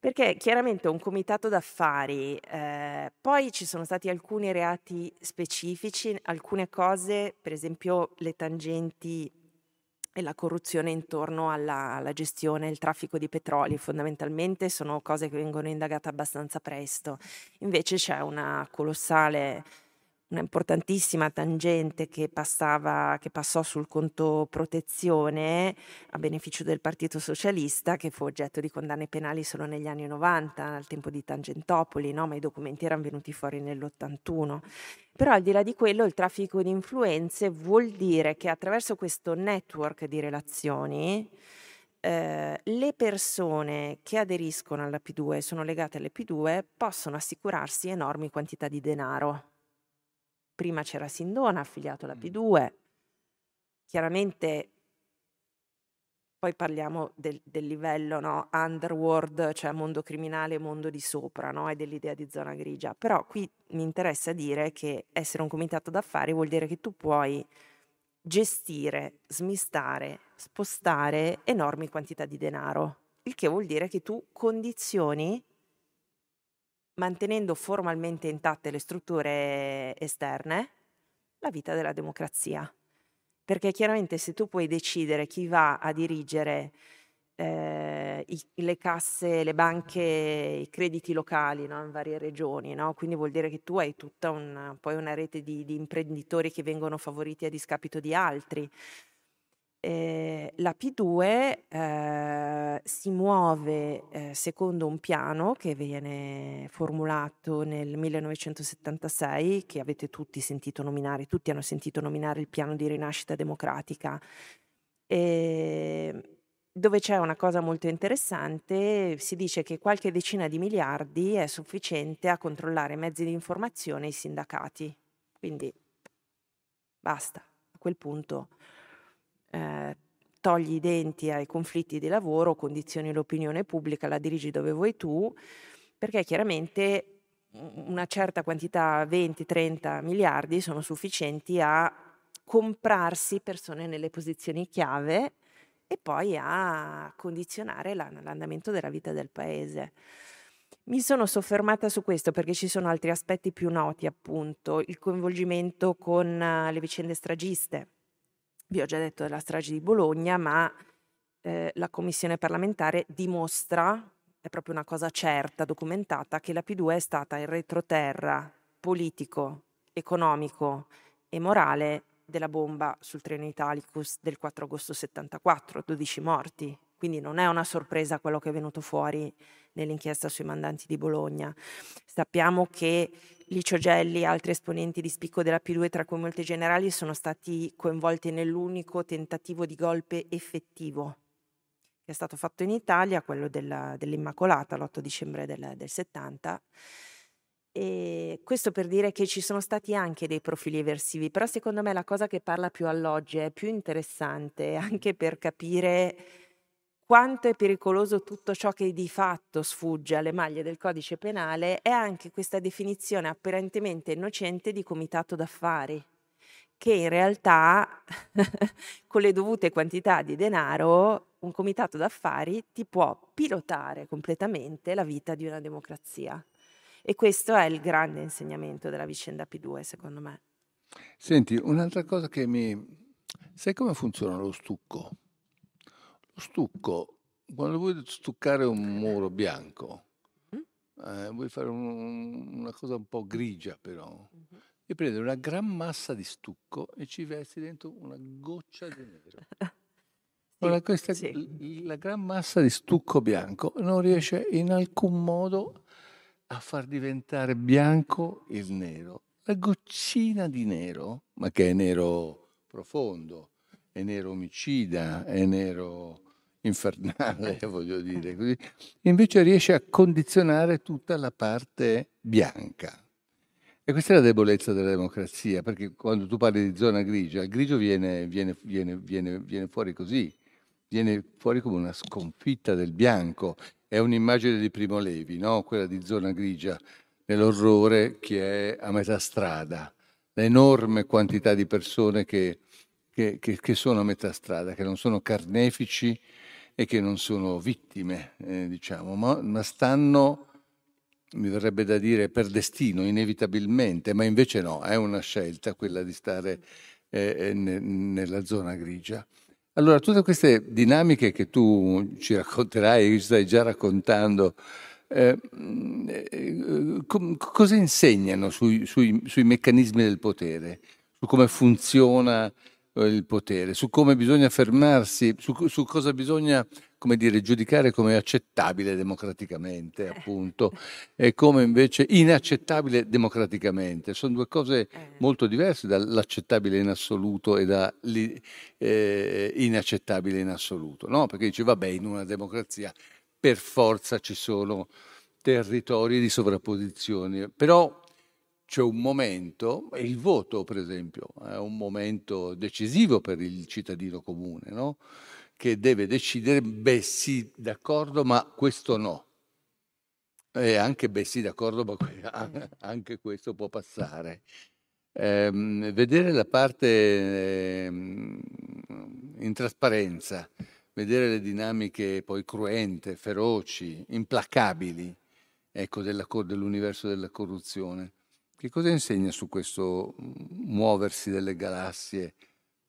Perché chiaramente un comitato d'affari, eh, poi ci sono stati alcuni reati specifici, alcune cose, per esempio le tangenti e la corruzione intorno alla, alla gestione e il traffico di petrolio, fondamentalmente sono cose che vengono indagate abbastanza presto. Invece c'è una colossale una importantissima tangente che, passava, che passò sul conto protezione a beneficio del Partito Socialista, che fu oggetto di condanne penali solo negli anni 90, al tempo di Tangentopoli, no? ma i documenti erano venuti fuori nell'81. Però al di là di quello il traffico di influenze vuol dire che attraverso questo network di relazioni eh, le persone che aderiscono alla P2 e sono legate alle P2 possono assicurarsi enormi quantità di denaro prima c'era Sindona affiliato alla P2, chiaramente poi parliamo del, del livello no? underworld, cioè mondo criminale, mondo di sopra, no? e dell'idea di zona grigia. Però qui mi interessa dire che essere un comitato d'affari vuol dire che tu puoi gestire, smistare, spostare enormi quantità di denaro, il che vuol dire che tu condizioni mantenendo formalmente intatte le strutture esterne, la vita della democrazia. Perché chiaramente se tu puoi decidere chi va a dirigere eh, i, le casse, le banche, i crediti locali no? in varie regioni, no? quindi vuol dire che tu hai tutta una, una rete di, di imprenditori che vengono favoriti a discapito di altri. Eh, la P2 eh, si muove eh, secondo un piano che viene formulato nel 1976, che avete tutti sentito nominare, tutti hanno sentito nominare il piano di rinascita democratica, ehm, dove c'è una cosa molto interessante, si dice che qualche decina di miliardi è sufficiente a controllare i mezzi di informazione e i sindacati. Quindi basta, a quel punto eh, togli i denti ai conflitti di lavoro, condizioni l'opinione pubblica, la dirigi dove vuoi tu, perché chiaramente una certa quantità, 20-30 miliardi, sono sufficienti a comprarsi persone nelle posizioni chiave e poi a condizionare l'andamento della vita del paese. Mi sono soffermata su questo perché ci sono altri aspetti più noti, appunto, il coinvolgimento con eh, le vicende stragiste, vi ho già detto della strage di Bologna, ma eh, la commissione parlamentare dimostra, è proprio una cosa certa, documentata, che la P2 è stata il retroterra politico, economico e morale della bomba sul treno Italicus del 4 agosto 74, 12 morti. Quindi non è una sorpresa quello che è venuto fuori nell'inchiesta sui mandanti di Bologna. Sappiamo che Licio Gelli e altri esponenti di spicco della P2, tra cui molti generali, sono stati coinvolti nell'unico tentativo di golpe effettivo che è stato fatto in Italia, quello della, dell'Immacolata l'8 dicembre del, del 70. E questo per dire che ci sono stati anche dei profili eversivi, però secondo me la cosa che parla più all'oggi è più interessante anche per capire quanto è pericoloso tutto ciò che di fatto sfugge alle maglie del codice penale è anche questa definizione apparentemente innocente di comitato d'affari, che in realtà con le dovute quantità di denaro un comitato d'affari ti può pilotare completamente la vita di una democrazia. E questo è il grande insegnamento della vicenda P2, secondo me. Senti, un'altra cosa che mi... Sai come funziona lo stucco? Stucco, quando vuoi stuccare un muro bianco, mm. eh, vuoi fare un, una cosa un po' grigia però, mm-hmm. e prendi una gran massa di stucco e ci vesti dentro una goccia di nero. Allora, questa, sì. La gran massa di stucco bianco non riesce in alcun modo a far diventare bianco il nero. la goccina di nero, ma che è nero profondo, è nero omicida, è nero infernale, voglio dire così, invece riesce a condizionare tutta la parte bianca. E questa è la debolezza della democrazia, perché quando tu parli di zona grigia, il grigio viene, viene, viene, viene fuori così, viene fuori come una sconfitta del bianco. È un'immagine di Primo Levi, no? quella di zona grigia, nell'orrore che è a metà strada, l'enorme quantità di persone che, che, che, che sono a metà strada, che non sono carnefici e che non sono vittime, eh, diciamo, ma, ma stanno mi verrebbe da dire per destino, inevitabilmente, ma invece no, è una scelta quella di stare eh, eh ne, nella zona grigia. Allora, tutte queste dinamiche che tu ci racconterai, che ci stai già raccontando, eh, eh, com- cosa insegnano sui, sui, sui, meccanismi del potere, su come funziona il potere, su come bisogna fermarsi, su, su cosa bisogna come dire, giudicare come accettabile democraticamente, eh. appunto, e come invece inaccettabile democraticamente. Sono due cose eh. molto diverse dall'accettabile in assoluto e dall'inaccettabile eh, in assoluto, no? Perché dice, vabbè, in una democrazia per forza ci sono territori di sovrapposizione, però c'è un momento, il voto per esempio, è un momento decisivo per il cittadino comune, no? che deve decidere, beh sì, d'accordo, ma questo no. E anche, beh sì, d'accordo, ma anche questo può passare. Eh, vedere la parte eh, in trasparenza, vedere le dinamiche poi cruente, feroci, implacabili, ecco, della, dell'universo della corruzione. Che cosa insegna su questo muoversi delle galassie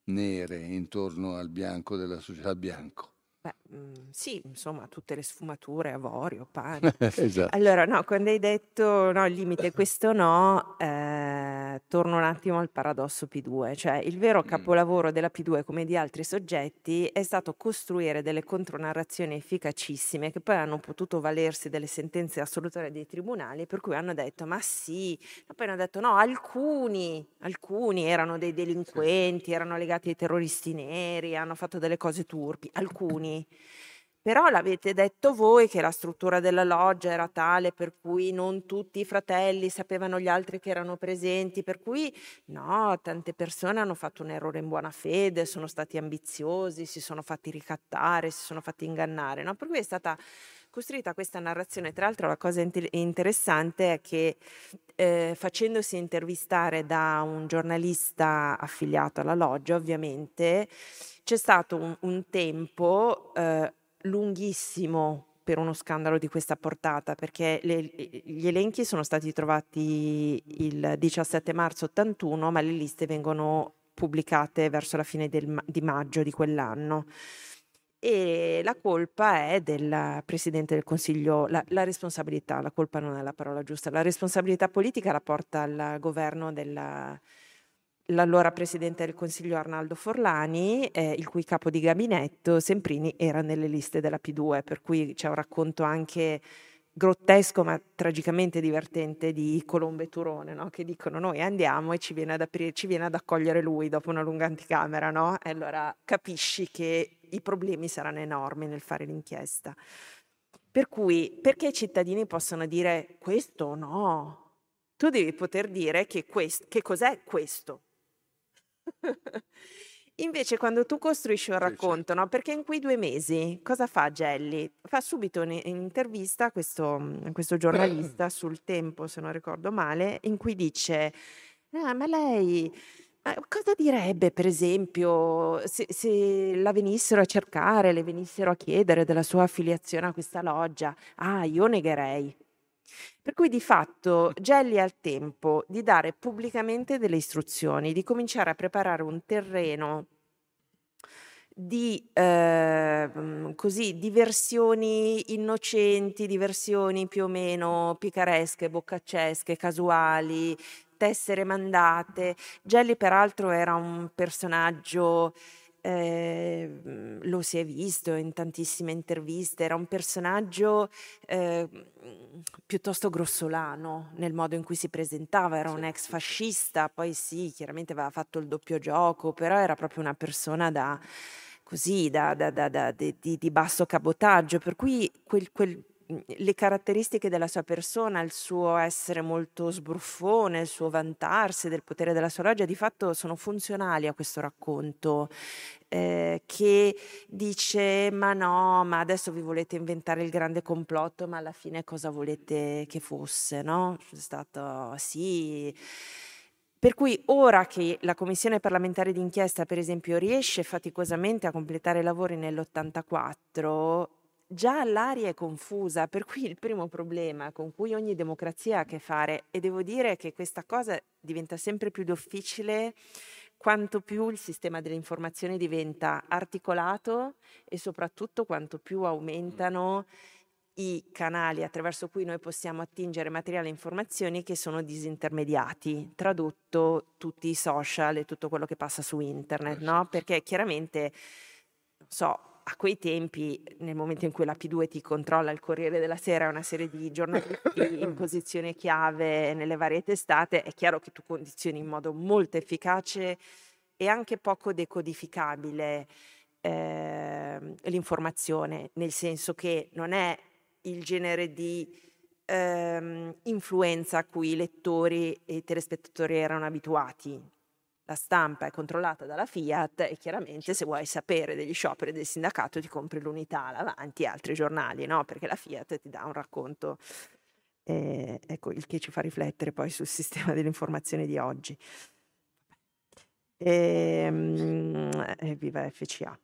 nere intorno al bianco della società bianco. Beh, mhmm, sì, insomma, tutte le sfumature, avorio, pane. Esatto. Allora, no, quando hai detto no, il limite questo no, eh, torno un attimo al paradosso P2, cioè il vero capolavoro della P2 come di altri soggetti è stato costruire delle contronarrazioni efficacissime che poi hanno potuto valersi delle sentenze assolute dei tribunali, per cui hanno detto ma sì, ma poi hanno detto no, alcuni, alcuni erano dei delinquenti, erano legati ai terroristi neri, hanno fatto delle cose turpi, alcuni. Però l'avete detto voi che la struttura della loggia era tale per cui non tutti i fratelli sapevano gli altri che erano presenti, per cui no, tante persone hanno fatto un errore in buona fede, sono stati ambiziosi, si sono fatti ricattare, si sono fatti ingannare, no? Per cui è stata costruita questa narrazione. Tra l'altro la cosa interessante è che eh, facendosi intervistare da un giornalista affiliato alla loggia, ovviamente, c'è stato un, un tempo eh, lunghissimo per uno scandalo di questa portata, perché le, gli elenchi sono stati trovati il 17 marzo 81, ma le liste vengono pubblicate verso la fine del, di maggio di quell'anno. E la colpa è del Presidente del Consiglio, la, la, responsabilità, la colpa non è la parola giusta, la responsabilità politica la porta al governo della, l'allora presidente del Consiglio Arnaldo Forlani, eh, il cui capo di gabinetto Semprini era nelle liste della P2, per cui c'è un racconto anche grottesco ma tragicamente divertente di Colombo e Turone, no? che dicono noi andiamo e ci viene, ad aprire, ci viene ad accogliere lui dopo una lunga anticamera, no? e allora capisci che i problemi saranno enormi nel fare l'inchiesta. Per cui, perché i cittadini possono dire questo no? Tu devi poter dire che, quest- che cos'è questo, Invece quando tu costruisci un racconto, no? Perché in quei due mesi cosa fa Gelli? Fa subito un'intervista a questo, a questo giornalista sul Tempo, se non ricordo male, in cui dice, ah, ma lei cosa direbbe, per esempio, se, se la venissero a cercare, le venissero a chiedere della sua affiliazione a questa loggia? Ah, io negherei. Per cui di fatto Gelli ha il tempo di dare pubblicamente delle istruzioni, di cominciare a preparare un terreno di eh, così, diversioni innocenti, diversioni più o meno picaresche, boccaccesche, casuali, tessere mandate. Gelli peraltro era un personaggio eh, lo si è visto in tantissime interviste, era un personaggio eh, piuttosto grossolano nel modo in cui si presentava, era un ex fascista, poi sì, chiaramente aveva fatto il doppio gioco, però era proprio una persona da così, da, da, da, di, di, basso cabotaggio, per cui quel, quel le caratteristiche della sua persona, il suo essere molto sbruffone, il suo vantarsi del potere della sua loggia, di fatto sono funzionali a questo racconto eh, che dice ma no, ma adesso vi volete inventare il grande complotto, ma alla fine cosa volete che fosse, no? È stato sì. Per cui ora che la commissione parlamentare d'inchiesta, per esempio, riesce faticosamente a completare i lavori nell'84, già l'aria è confusa, per cui il primo problema con cui ogni democrazia ha a che fare, e devo dire che questa cosa diventa sempre più difficile quanto più il sistema dell'informazione diventa articolato e soprattutto quanto più aumentano i canali attraverso cui noi possiamo attingere materiale e informazioni che sono disintermediati, tradotto tutti i social e tutto quello che passa su internet, no? Perché chiaramente, non so, a quei tempi, nel momento in cui la P2 ti controlla il Corriere della Sera e una serie di giornalisti in posizione chiave nelle varie testate, è chiaro che tu condizioni in modo molto efficace e anche poco decodificabile eh, l'informazione, nel senso che non è il genere di ehm, influenza a cui i lettori e i telespettatori erano abituati la stampa è controllata dalla Fiat e chiaramente se vuoi sapere degli scioperi del sindacato ti compri l'unità, l'avanti e altri giornali, no? Perché la Fiat ti dà un racconto, eh, ecco, il che ci fa riflettere poi sul sistema dell'informazione di oggi. E, ehm, eh, viva FCA.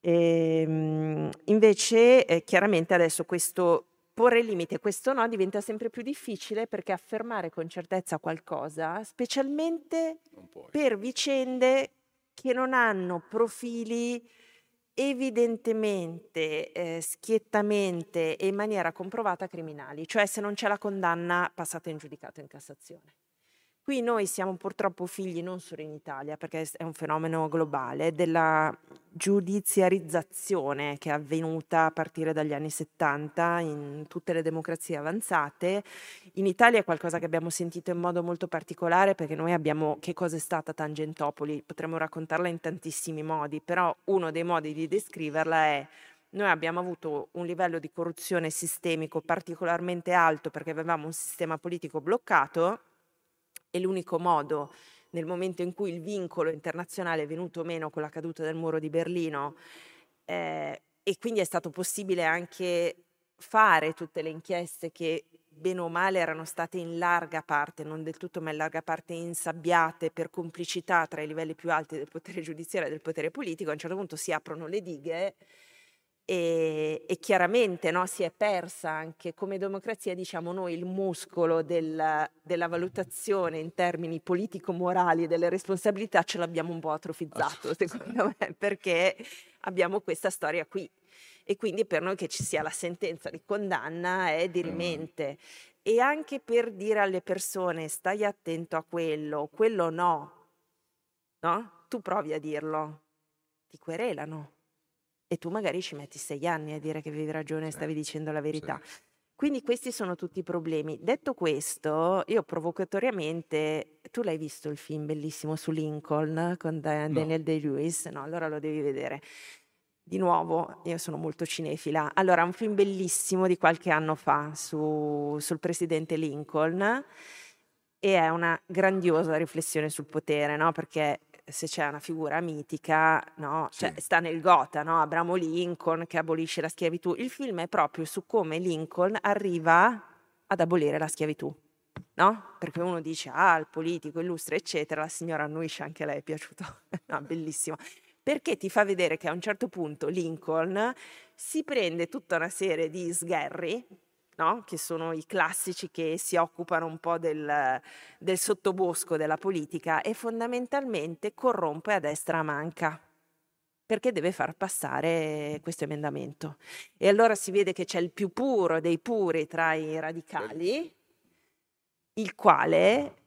E, ehm, invece, eh, chiaramente adesso questo porre limite, questo no, diventa sempre più difficile perché affermare con certezza qualcosa, specialmente per vicende che non hanno profili evidentemente, eh, schiettamente e in maniera comprovata criminali, cioè se non c'è la condanna passata in giudicato in Cassazione. Qui noi siamo purtroppo figli non solo in Italia, perché è un fenomeno globale, della giudiziarizzazione che è avvenuta a partire dagli anni 70 in tutte le democrazie avanzate. In Italia è qualcosa che abbiamo sentito in modo molto particolare perché noi abbiamo che cosa è stata Tangentopoli, potremmo raccontarla in tantissimi modi, però uno dei modi di descriverla è noi abbiamo avuto un livello di corruzione sistemico particolarmente alto perché avevamo un sistema politico bloccato e l'unico modo nel momento in cui il vincolo internazionale è venuto meno con la caduta del muro di Berlino eh, e quindi è stato possibile anche fare tutte le inchieste che bene o male erano state in larga parte, non del tutto, ma in larga parte insabbiate per complicità tra i livelli più alti del potere giudiziario e del potere politico, a un certo punto si aprono le dighe e, e chiaramente no, si è persa anche come democrazia, diciamo noi, il muscolo del, della valutazione in termini politico-morali delle responsabilità ce l'abbiamo un po' atrofizzato, secondo me, perché abbiamo questa storia qui. E quindi per noi che ci sia la sentenza di condanna è dirimente. E anche per dire alle persone stai attento a quello, quello no, no? Tu provi a dirlo, ti querelano e tu magari ci metti sei anni a dire che avevi ragione e stavi dicendo la verità. Sì. Quindi questi sono tutti i problemi. Detto questo, io provocatoriamente, tu l'hai visto il film bellissimo su Lincoln con Daniel no. Day-Lewis? No, allora lo devi vedere. Di nuovo, io sono molto cinefila. Allora, un film bellissimo di qualche anno fa su, sul presidente Lincoln e è una grandiosa riflessione sul potere, no? Perché se c'è una figura mitica, no? cioè, sì. sta nel Gotha, no? Abramo Lincoln che abolisce la schiavitù. Il film è proprio su come Lincoln arriva ad abolire la schiavitù. No? Perché uno dice, ah, il politico illustre, eccetera, la signora annuisce, anche a lei è piaciuto. no, bellissimo. Perché ti fa vedere che a un certo punto Lincoln si prende tutta una serie di sgherri, no? che sono i classici che si occupano un po' del, del sottobosco della politica e fondamentalmente corrompe a destra a manca perché deve far passare questo emendamento. E allora si vede che c'è il più puro dei puri tra i radicali, il quale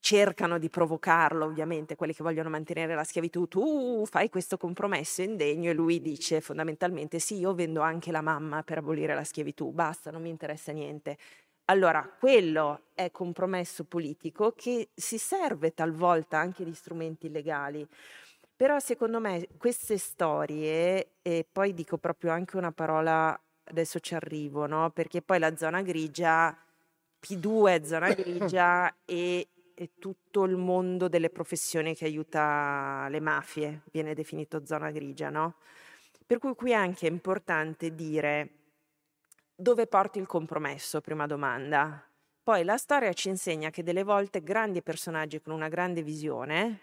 cercano di provocarlo, ovviamente, quelli che vogliono mantenere la schiavitù, tu fai questo compromesso indegno e lui dice fondamentalmente sì, io vendo anche la mamma per abolire la schiavitù, basta, non mi interessa niente. Allora, quello è compromesso politico che si serve talvolta anche di strumenti legali. Però secondo me queste storie, e poi dico proprio anche una parola, adesso ci arrivo, no? perché poi la zona grigia, P2 è zona grigia e è tutto il mondo delle professioni che aiuta le mafie, viene definito zona grigia, no? Per cui qui anche è importante dire dove porti il compromesso, prima domanda. Poi la storia ci insegna che delle volte grandi personaggi con una grande visione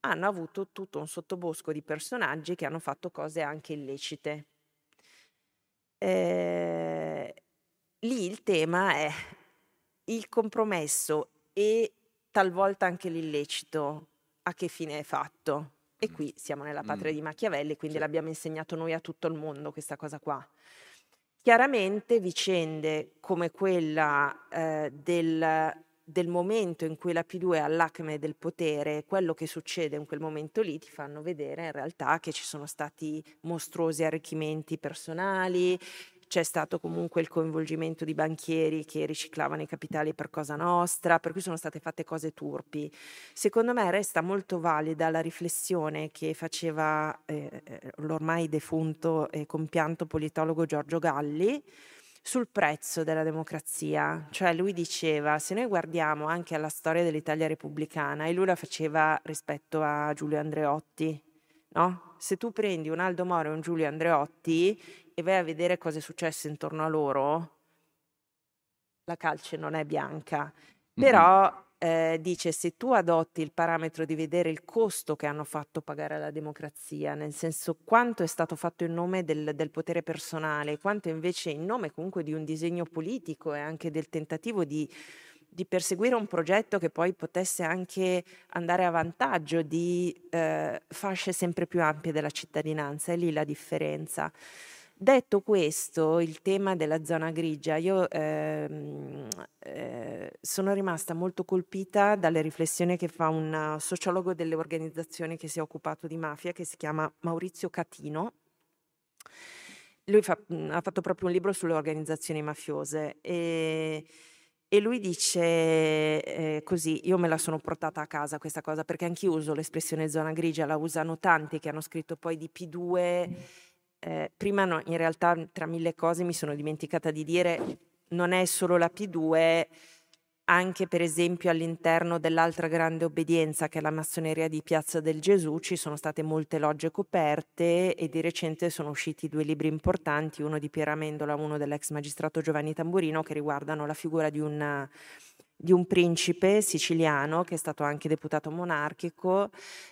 hanno avuto tutto un sottobosco di personaggi che hanno fatto cose anche illecite. Eh, lì il tema è il compromesso e talvolta anche l'illecito a che fine è fatto. E mm. qui siamo nella patria mm. di Machiavelli, quindi sì. l'abbiamo insegnato noi a tutto il mondo questa cosa qua. Chiaramente vicende come quella eh, del, del, momento in cui la P2 è all'acme del potere, quello che succede in quel momento lì, ti fanno vedere in realtà che ci sono stati mostruosi arricchimenti personali, c'è stato comunque il coinvolgimento di banchieri che riciclavano i capitali per cosa nostra, per cui sono state fatte cose turpi. Secondo me resta molto valida la riflessione che faceva eh, eh l'ormai defunto e compianto politologo Giorgio Galli sul prezzo della democrazia, cioè lui diceva se noi guardiamo anche alla storia dell'Italia repubblicana e lui la faceva rispetto a Giulio Andreotti, no? Se tu prendi un Aldo Moro e un Giulio Andreotti e vai a vedere cosa è successo intorno a loro, la calce non è bianca. Però eh, dice se tu adotti il parametro di vedere il costo che hanno fatto pagare alla democrazia, nel senso quanto è stato fatto in nome del, del potere personale, quanto invece in nome comunque di un disegno politico e anche del tentativo di di perseguire un progetto che poi potesse anche andare a vantaggio di eh, fasce sempre più ampie della cittadinanza, è lì la differenza. Detto questo, il tema della zona grigia, io ehm, eh, sono rimasta molto colpita dalle riflessioni che fa un sociologo delle organizzazioni che si è occupato di mafia, che si chiama Maurizio Catino. Lui fa, ha fatto proprio un libro sulle organizzazioni mafiose e e lui dice eh, così, io me la sono portata a casa questa cosa perché anch'io uso l'espressione zona grigia, la usano tanti che hanno scritto poi di P2. Eh, prima no, in realtà tra mille cose mi sono dimenticata di dire non è solo la P2, anche per esempio all'interno dell'altra grande obbedienza che è la massoneria di Piazza del Gesù ci sono state molte logge coperte e di recente sono usciti due libri importanti, uno di Piera Amendola, uno dell'ex magistrato Giovanni Tamburino che riguardano la figura di un di un principe siciliano che è stato anche deputato monarchico,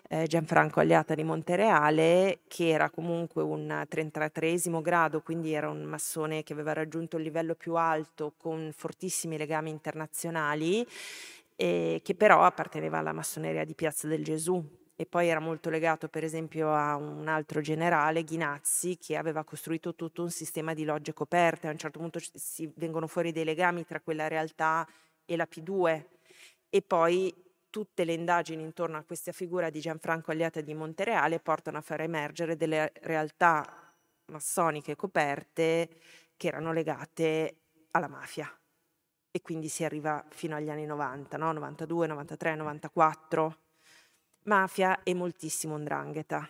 eh, Gianfranco Agliata di Montereale, che era comunque un 33 grado, quindi era un massone che aveva raggiunto il livello più alto con fortissimi legami internazionali, e che però apparteneva alla massoneria di Piazza del Gesù e poi era molto legato per esempio a un altro generale, Ghinazzi, che aveva costruito tutto un sistema di logge coperte. A un certo punto si vengono fuori dei legami tra quella realtà e la P2 e poi tutte le indagini intorno a questa figura di Gianfranco Agliata di Montereale portano a far emergere delle realtà massoniche coperte che erano legate alla mafia e quindi si arriva fino agli anni 90, no? 92, 93, 94, mafia e moltissimo ndrangheta.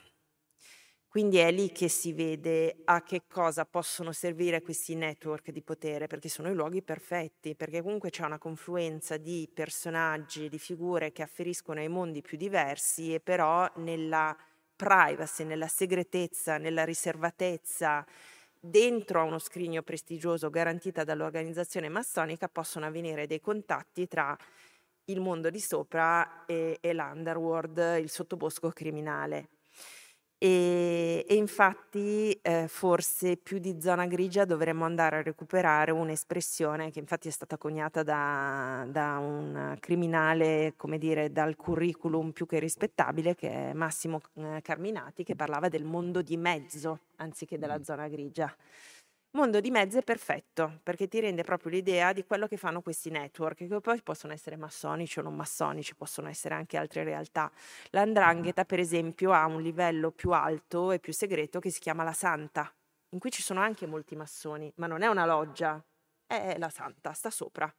Quindi è lì che si vede a che cosa possono servire questi network di potere, perché sono i luoghi perfetti, perché comunque c'è una confluenza di personaggi, di figure che afferiscono ai mondi più diversi e però nella privacy, nella segretezza, nella riservatezza, dentro a uno scrigno prestigioso garantita dall'organizzazione massonica possono avvenire dei contatti tra il mondo di sopra e, e l'underworld, il sottobosco criminale. E, e infatti eh, forse più di zona grigia dovremmo andare a recuperare un'espressione che infatti è stata coniata da, da un criminale, come dire, dal curriculum più che rispettabile, che è Massimo eh, Carminati, che parlava del mondo di mezzo anziché della zona grigia. Mondo di mezzo è perfetto perché ti rende proprio l'idea di quello che fanno questi network, che poi possono essere massonici o non massonici, possono essere anche altre realtà. L'andrangheta, per esempio, ha un livello più alto e più segreto che si chiama la Santa, in cui ci sono anche molti massoni, ma non è una loggia, è la Santa, sta sopra.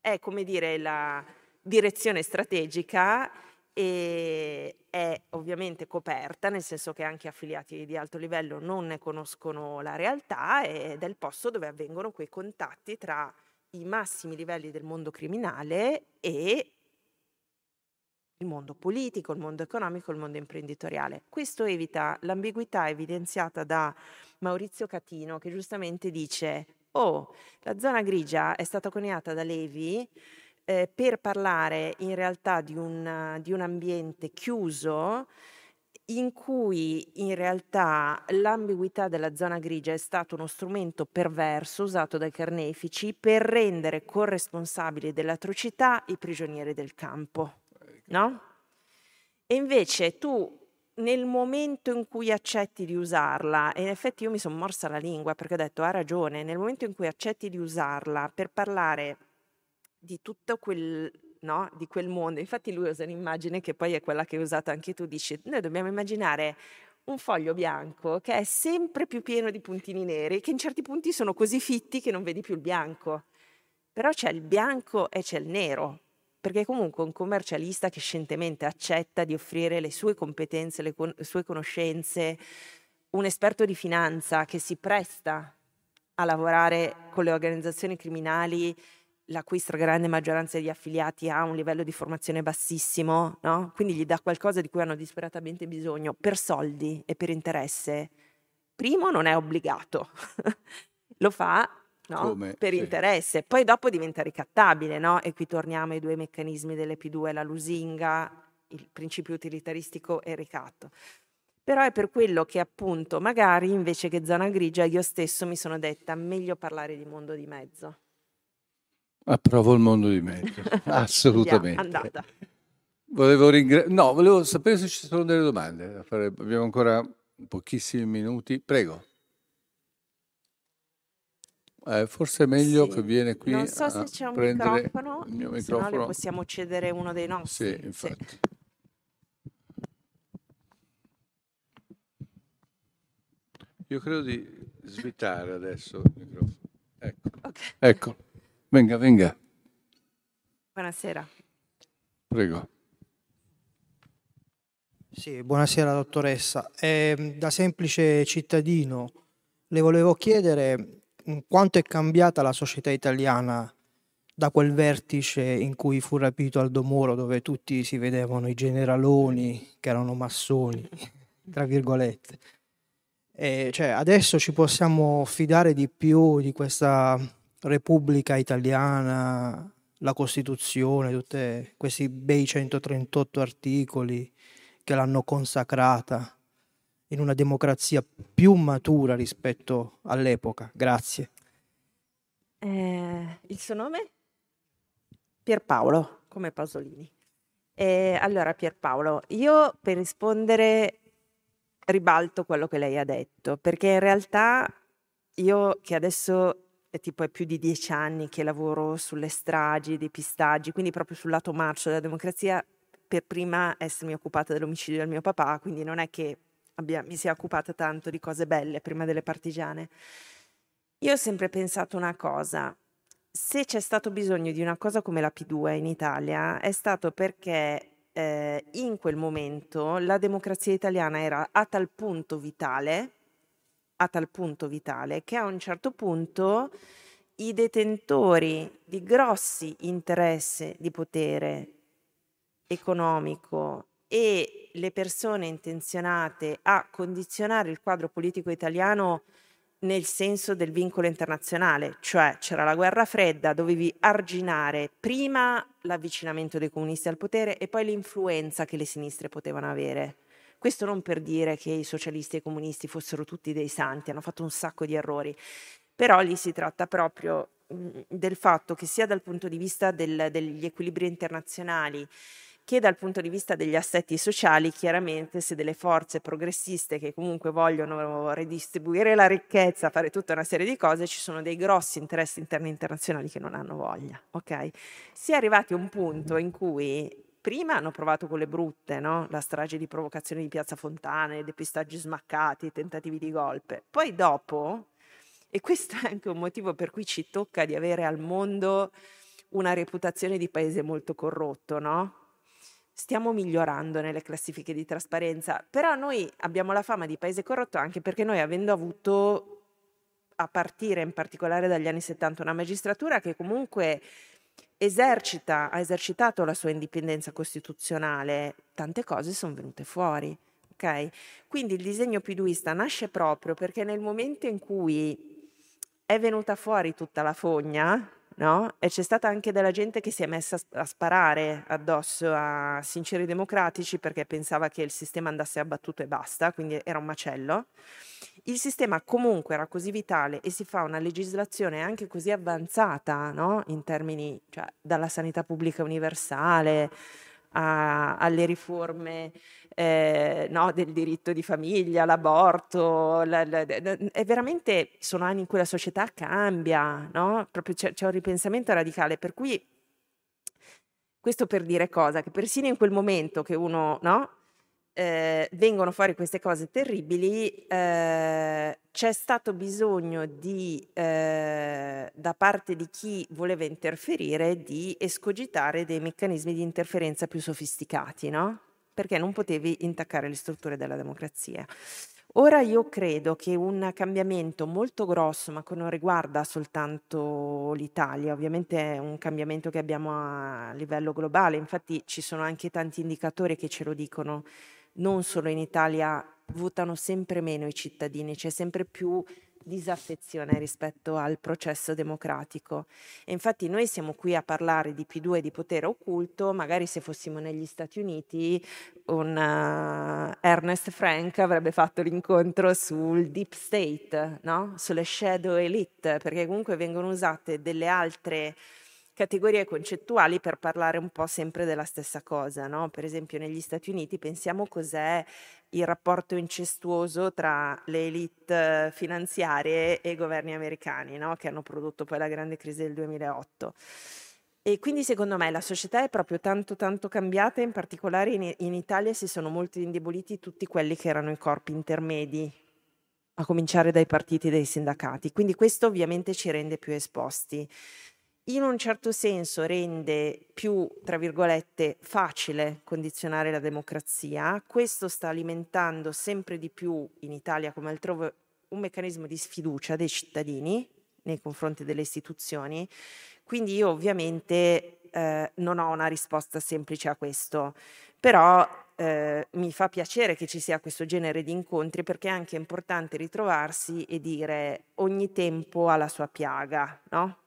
È come dire la direzione strategica e è ovviamente coperta, nel senso che anche affiliati di alto livello non ne conoscono la realtà ed è il posto dove avvengono quei contatti tra i massimi livelli del mondo criminale e il mondo politico, il mondo economico, il mondo imprenditoriale. Questo evita l'ambiguità evidenziata da Maurizio Catino che giustamente dice oh, la zona grigia è stata coniata da Levi eh, per parlare in realtà di un, di un ambiente chiuso in cui in realtà l'ambiguità della zona grigia è stato uno strumento perverso usato dai carnefici per rendere corresponsabili dell'atrocità i prigionieri del campo, no? E invece tu nel momento in cui accetti di usarla, e in effetti io mi sono morsa la lingua perché ho detto ha ragione, nel momento in cui accetti di usarla per parlare di tutto quel, no, di quel mondo. Infatti lui usa un'immagine che poi è quella che hai usato anche tu, dici, noi dobbiamo immaginare un foglio bianco che è sempre più pieno di puntini neri, che in certi punti sono così fitti che non vedi più il bianco. Però c'è il bianco e c'è il nero, perché comunque un commercialista che scientemente accetta di offrire le sue competenze, le, con- le sue conoscenze, un esperto di finanza che si presta a lavorare con le organizzazioni criminali la cui stragrande maggioranza di affiliati ha un livello di formazione bassissimo, no? quindi gli dà qualcosa di cui hanno disperatamente bisogno per soldi e per interesse, primo non è obbligato, lo fa no? per sì. interesse, poi dopo diventa ricattabile no? e qui torniamo ai due meccanismi delle P2, la lusinga, il principio utilitaristico e il ricatto. Però è per quello che appunto magari invece che zona grigia io stesso mi sono detta meglio parlare di mondo di mezzo. Approvo il mondo di mezzo, assolutamente. andata. Volevo ringra- no, volevo sapere se ci sono delle domande. Abbiamo ancora pochissimi minuti. Prego. Eh, forse è meglio sì. che viene qui Non so se c'è un microfono, il mio microfono. se no possiamo cedere uno dei nostri. Sì, infatti. Sì. Io credo di svitare adesso il microfono. Ecco. Okay. ecco. Venga, venga. Buonasera. Prego. Sì, buonasera dottoressa. Eh, da semplice cittadino le volevo chiedere mm, quanto è cambiata la società italiana da quel vertice in cui fu rapito Aldo Moro, dove tutti si vedevano i generaloni che erano massoni, tra virgolette. E cioè, adesso ci possiamo fidare di più di questa Repubblica Italiana, la Costituzione, tutti questi bei 138 articoli che l'hanno consacrata in una democrazia più matura rispetto all'epoca. Grazie. Eh, il suo nome? Pierpaolo, come Pasolini. Eh, allora, Pierpaolo, io per rispondere ribalto quello che lei ha detto, perché in realtà io che adesso è tipo è più di dieci anni che lavoro sulle stragi, dei pistaggi, quindi proprio sul lato marcio della democrazia, per prima essermi occupata dell'omicidio del mio papà, quindi non è che abbia, mi sia occupata tanto di cose belle prima delle partigiane. Io ho sempre pensato una cosa, se c'è stato bisogno di una cosa come la P2 in Italia è stato perché eh, in quel momento la democrazia italiana era a tal punto vitale a tal punto vitale che a un certo punto i detentori di grossi interessi di potere economico e le persone intenzionate a condizionare il quadro politico italiano nel senso del vincolo internazionale, cioè c'era la guerra fredda, dovevi arginare prima l'avvicinamento dei comunisti al potere e poi l'influenza che le sinistre potevano avere. Questo non per dire che i socialisti e i comunisti fossero tutti dei santi, hanno fatto un sacco di errori, però lì si tratta proprio mhmm, del fatto che sia dal punto di vista del, degli equilibri internazionali che dal punto di vista degli assetti sociali, chiaramente se delle forze progressiste che comunque vogliono redistribuire la ricchezza, fare tutta una serie di cose, ci sono dei grossi interessi interni internazionali che non hanno voglia, ok? Si è arrivati a un punto in cui prima hanno provato con le brutte, no? la strage di provocazione di Piazza Fontana, i depistaggi smaccati, i tentativi di golpe. Poi dopo, e questo è anche un motivo per cui ci tocca di avere al mondo una reputazione di paese molto corrotto, no? Stiamo migliorando nelle classifiche di trasparenza, però noi abbiamo la fama di paese corrotto anche perché noi avendo avuto a partire in particolare dagli anni 70 una magistratura che comunque esercita, ha esercitato la sua indipendenza costituzionale, tante cose sono venute fuori. Okay? Quindi il disegno piduista nasce proprio perché nel momento in cui è venuta fuori tutta la fogna, no? E c'è stata anche della gente che si è messa a sparare addosso a sinceri democratici perché pensava che il sistema andasse abbattuto e basta, quindi era un macello. Il sistema comunque era così vitale e si fa una legislazione anche così avanzata, no? In termini, cioè, dalla sanità pubblica universale a, alle riforme eh, no, del diritto di famiglia, l'aborto, la, la, è veramente, sono anni in cui la società cambia, no? Proprio c'è, c'è un ripensamento radicale, per cui questo per dire cosa? Che persino in quel momento che uno, no? Eh, vengono fuori queste cose terribili, eh, c'è stato bisogno di, eh, da parte di chi voleva interferire di escogitare dei meccanismi di interferenza più sofisticati, no? Perché non potevi intaccare le strutture della democrazia. Ora io credo che un cambiamento molto grosso, ma che non riguarda soltanto l'Italia, ovviamente è un cambiamento che abbiamo a livello globale, infatti ci sono anche tanti indicatori che ce lo dicono, non solo in Italia votano sempre meno i cittadini, c'è sempre più disaffezione rispetto al processo democratico. E infatti noi siamo qui a parlare di P2 e di potere occulto, magari se fossimo negli Stati Uniti un uh, Ernest Frank avrebbe fatto l'incontro sul deep state, no? sulle shadow elite, perché comunque vengono usate delle altre categorie concettuali per parlare un po' sempre della stessa cosa, no? Per esempio negli Stati Uniti pensiamo cos'è il rapporto incestuoso tra le elite finanziarie e i governi americani, no? che hanno prodotto poi la grande crisi del 2008. E quindi secondo me la società è proprio tanto tanto cambiata, in particolare in, in Italia si sono molto indeboliti tutti quelli che erano i corpi intermedi, a cominciare dai partiti e dai sindacati. Quindi questo ovviamente ci rende più esposti in un certo senso rende più, tra virgolette, facile condizionare la democrazia. Questo sta alimentando sempre di più in Italia come altrove un meccanismo di sfiducia dei cittadini nei confronti delle istituzioni. Quindi io ovviamente eh, non ho una risposta semplice a questo, però eh, mi fa piacere che ci sia questo genere di incontri perché è anche importante ritrovarsi e dire ogni tempo ha la sua piaga, no?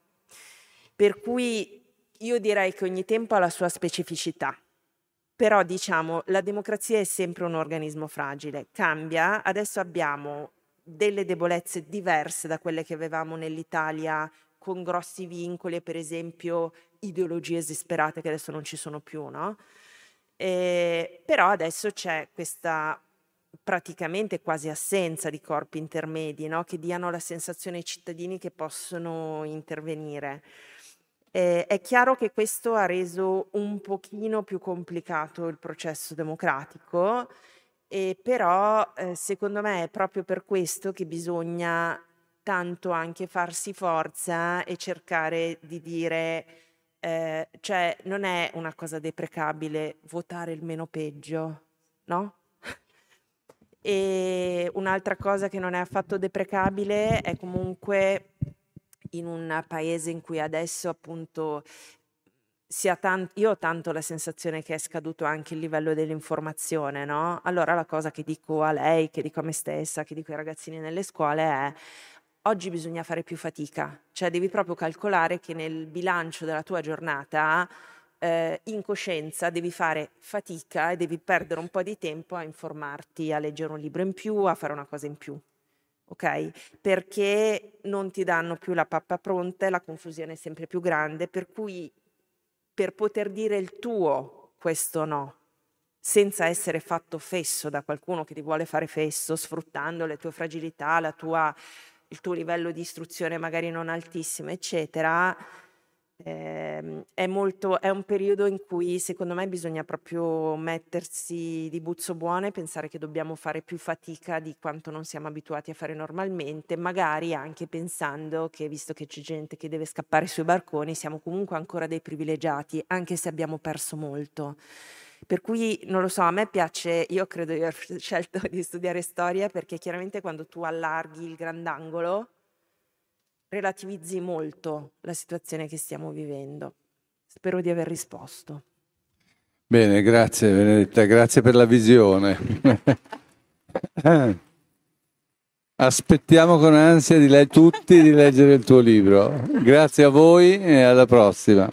Per cui io direi che ogni tempo ha la sua specificità. Però diciamo, la democrazia è sempre un organismo fragile, cambia, adesso abbiamo delle debolezze diverse da quelle che avevamo nell'Italia con grossi vincoli, per esempio ideologie esasperate che adesso non ci sono più, no? E, però adesso c'è questa praticamente quasi assenza di corpi intermedi no? che diano la sensazione ai cittadini che possono intervenire. Eh, è chiaro che questo ha reso un pochino più complicato il processo democratico, eh, però eh, secondo me è proprio per questo che bisogna tanto anche farsi forza e cercare di dire, eh, cioè non è una cosa deprecabile votare il meno peggio, no? e un'altra cosa che non è affatto deprecabile è comunque in un paese in cui adesso appunto sia tanto, io ho tanto la sensazione che è scaduto anche il livello dell'informazione, no? Allora la cosa che dico a lei, che dico a me stessa, che dico ai ragazzini nelle scuole è oggi bisogna fare più fatica, cioè devi proprio calcolare che nel bilancio della tua giornata eh, in coscienza devi fare fatica e devi perdere un po' di tempo a informarti, a leggere un libro in più, a fare una cosa in più ok? Perché non ti danno più la pappa pronta e la confusione è sempre più grande, per cui per poter dire il tuo questo no, senza essere fatto fesso da qualcuno che ti vuole fare fesso, sfruttando le tue fragilità, tua, il tuo livello di istruzione magari non altissimo, eccetera, eh, è, molto, è un periodo in cui secondo me bisogna proprio mettersi di buzzo buono e pensare che dobbiamo fare più fatica di quanto non siamo abituati a fare normalmente, magari anche pensando che visto che c'è gente che deve scappare sui barconi, siamo comunque ancora dei privilegiati, anche se abbiamo perso molto. Per cui non lo so, a me piace, io credo di aver scelto di studiare storia perché chiaramente quando tu allarghi il grandangolo relativizzi molto la situazione che stiamo vivendo. Spero di aver risposto. Bene, grazie Benedetta, grazie per la visione. Aspettiamo con ansia di le- tutti di leggere il tuo libro. Grazie a voi e alla prossima.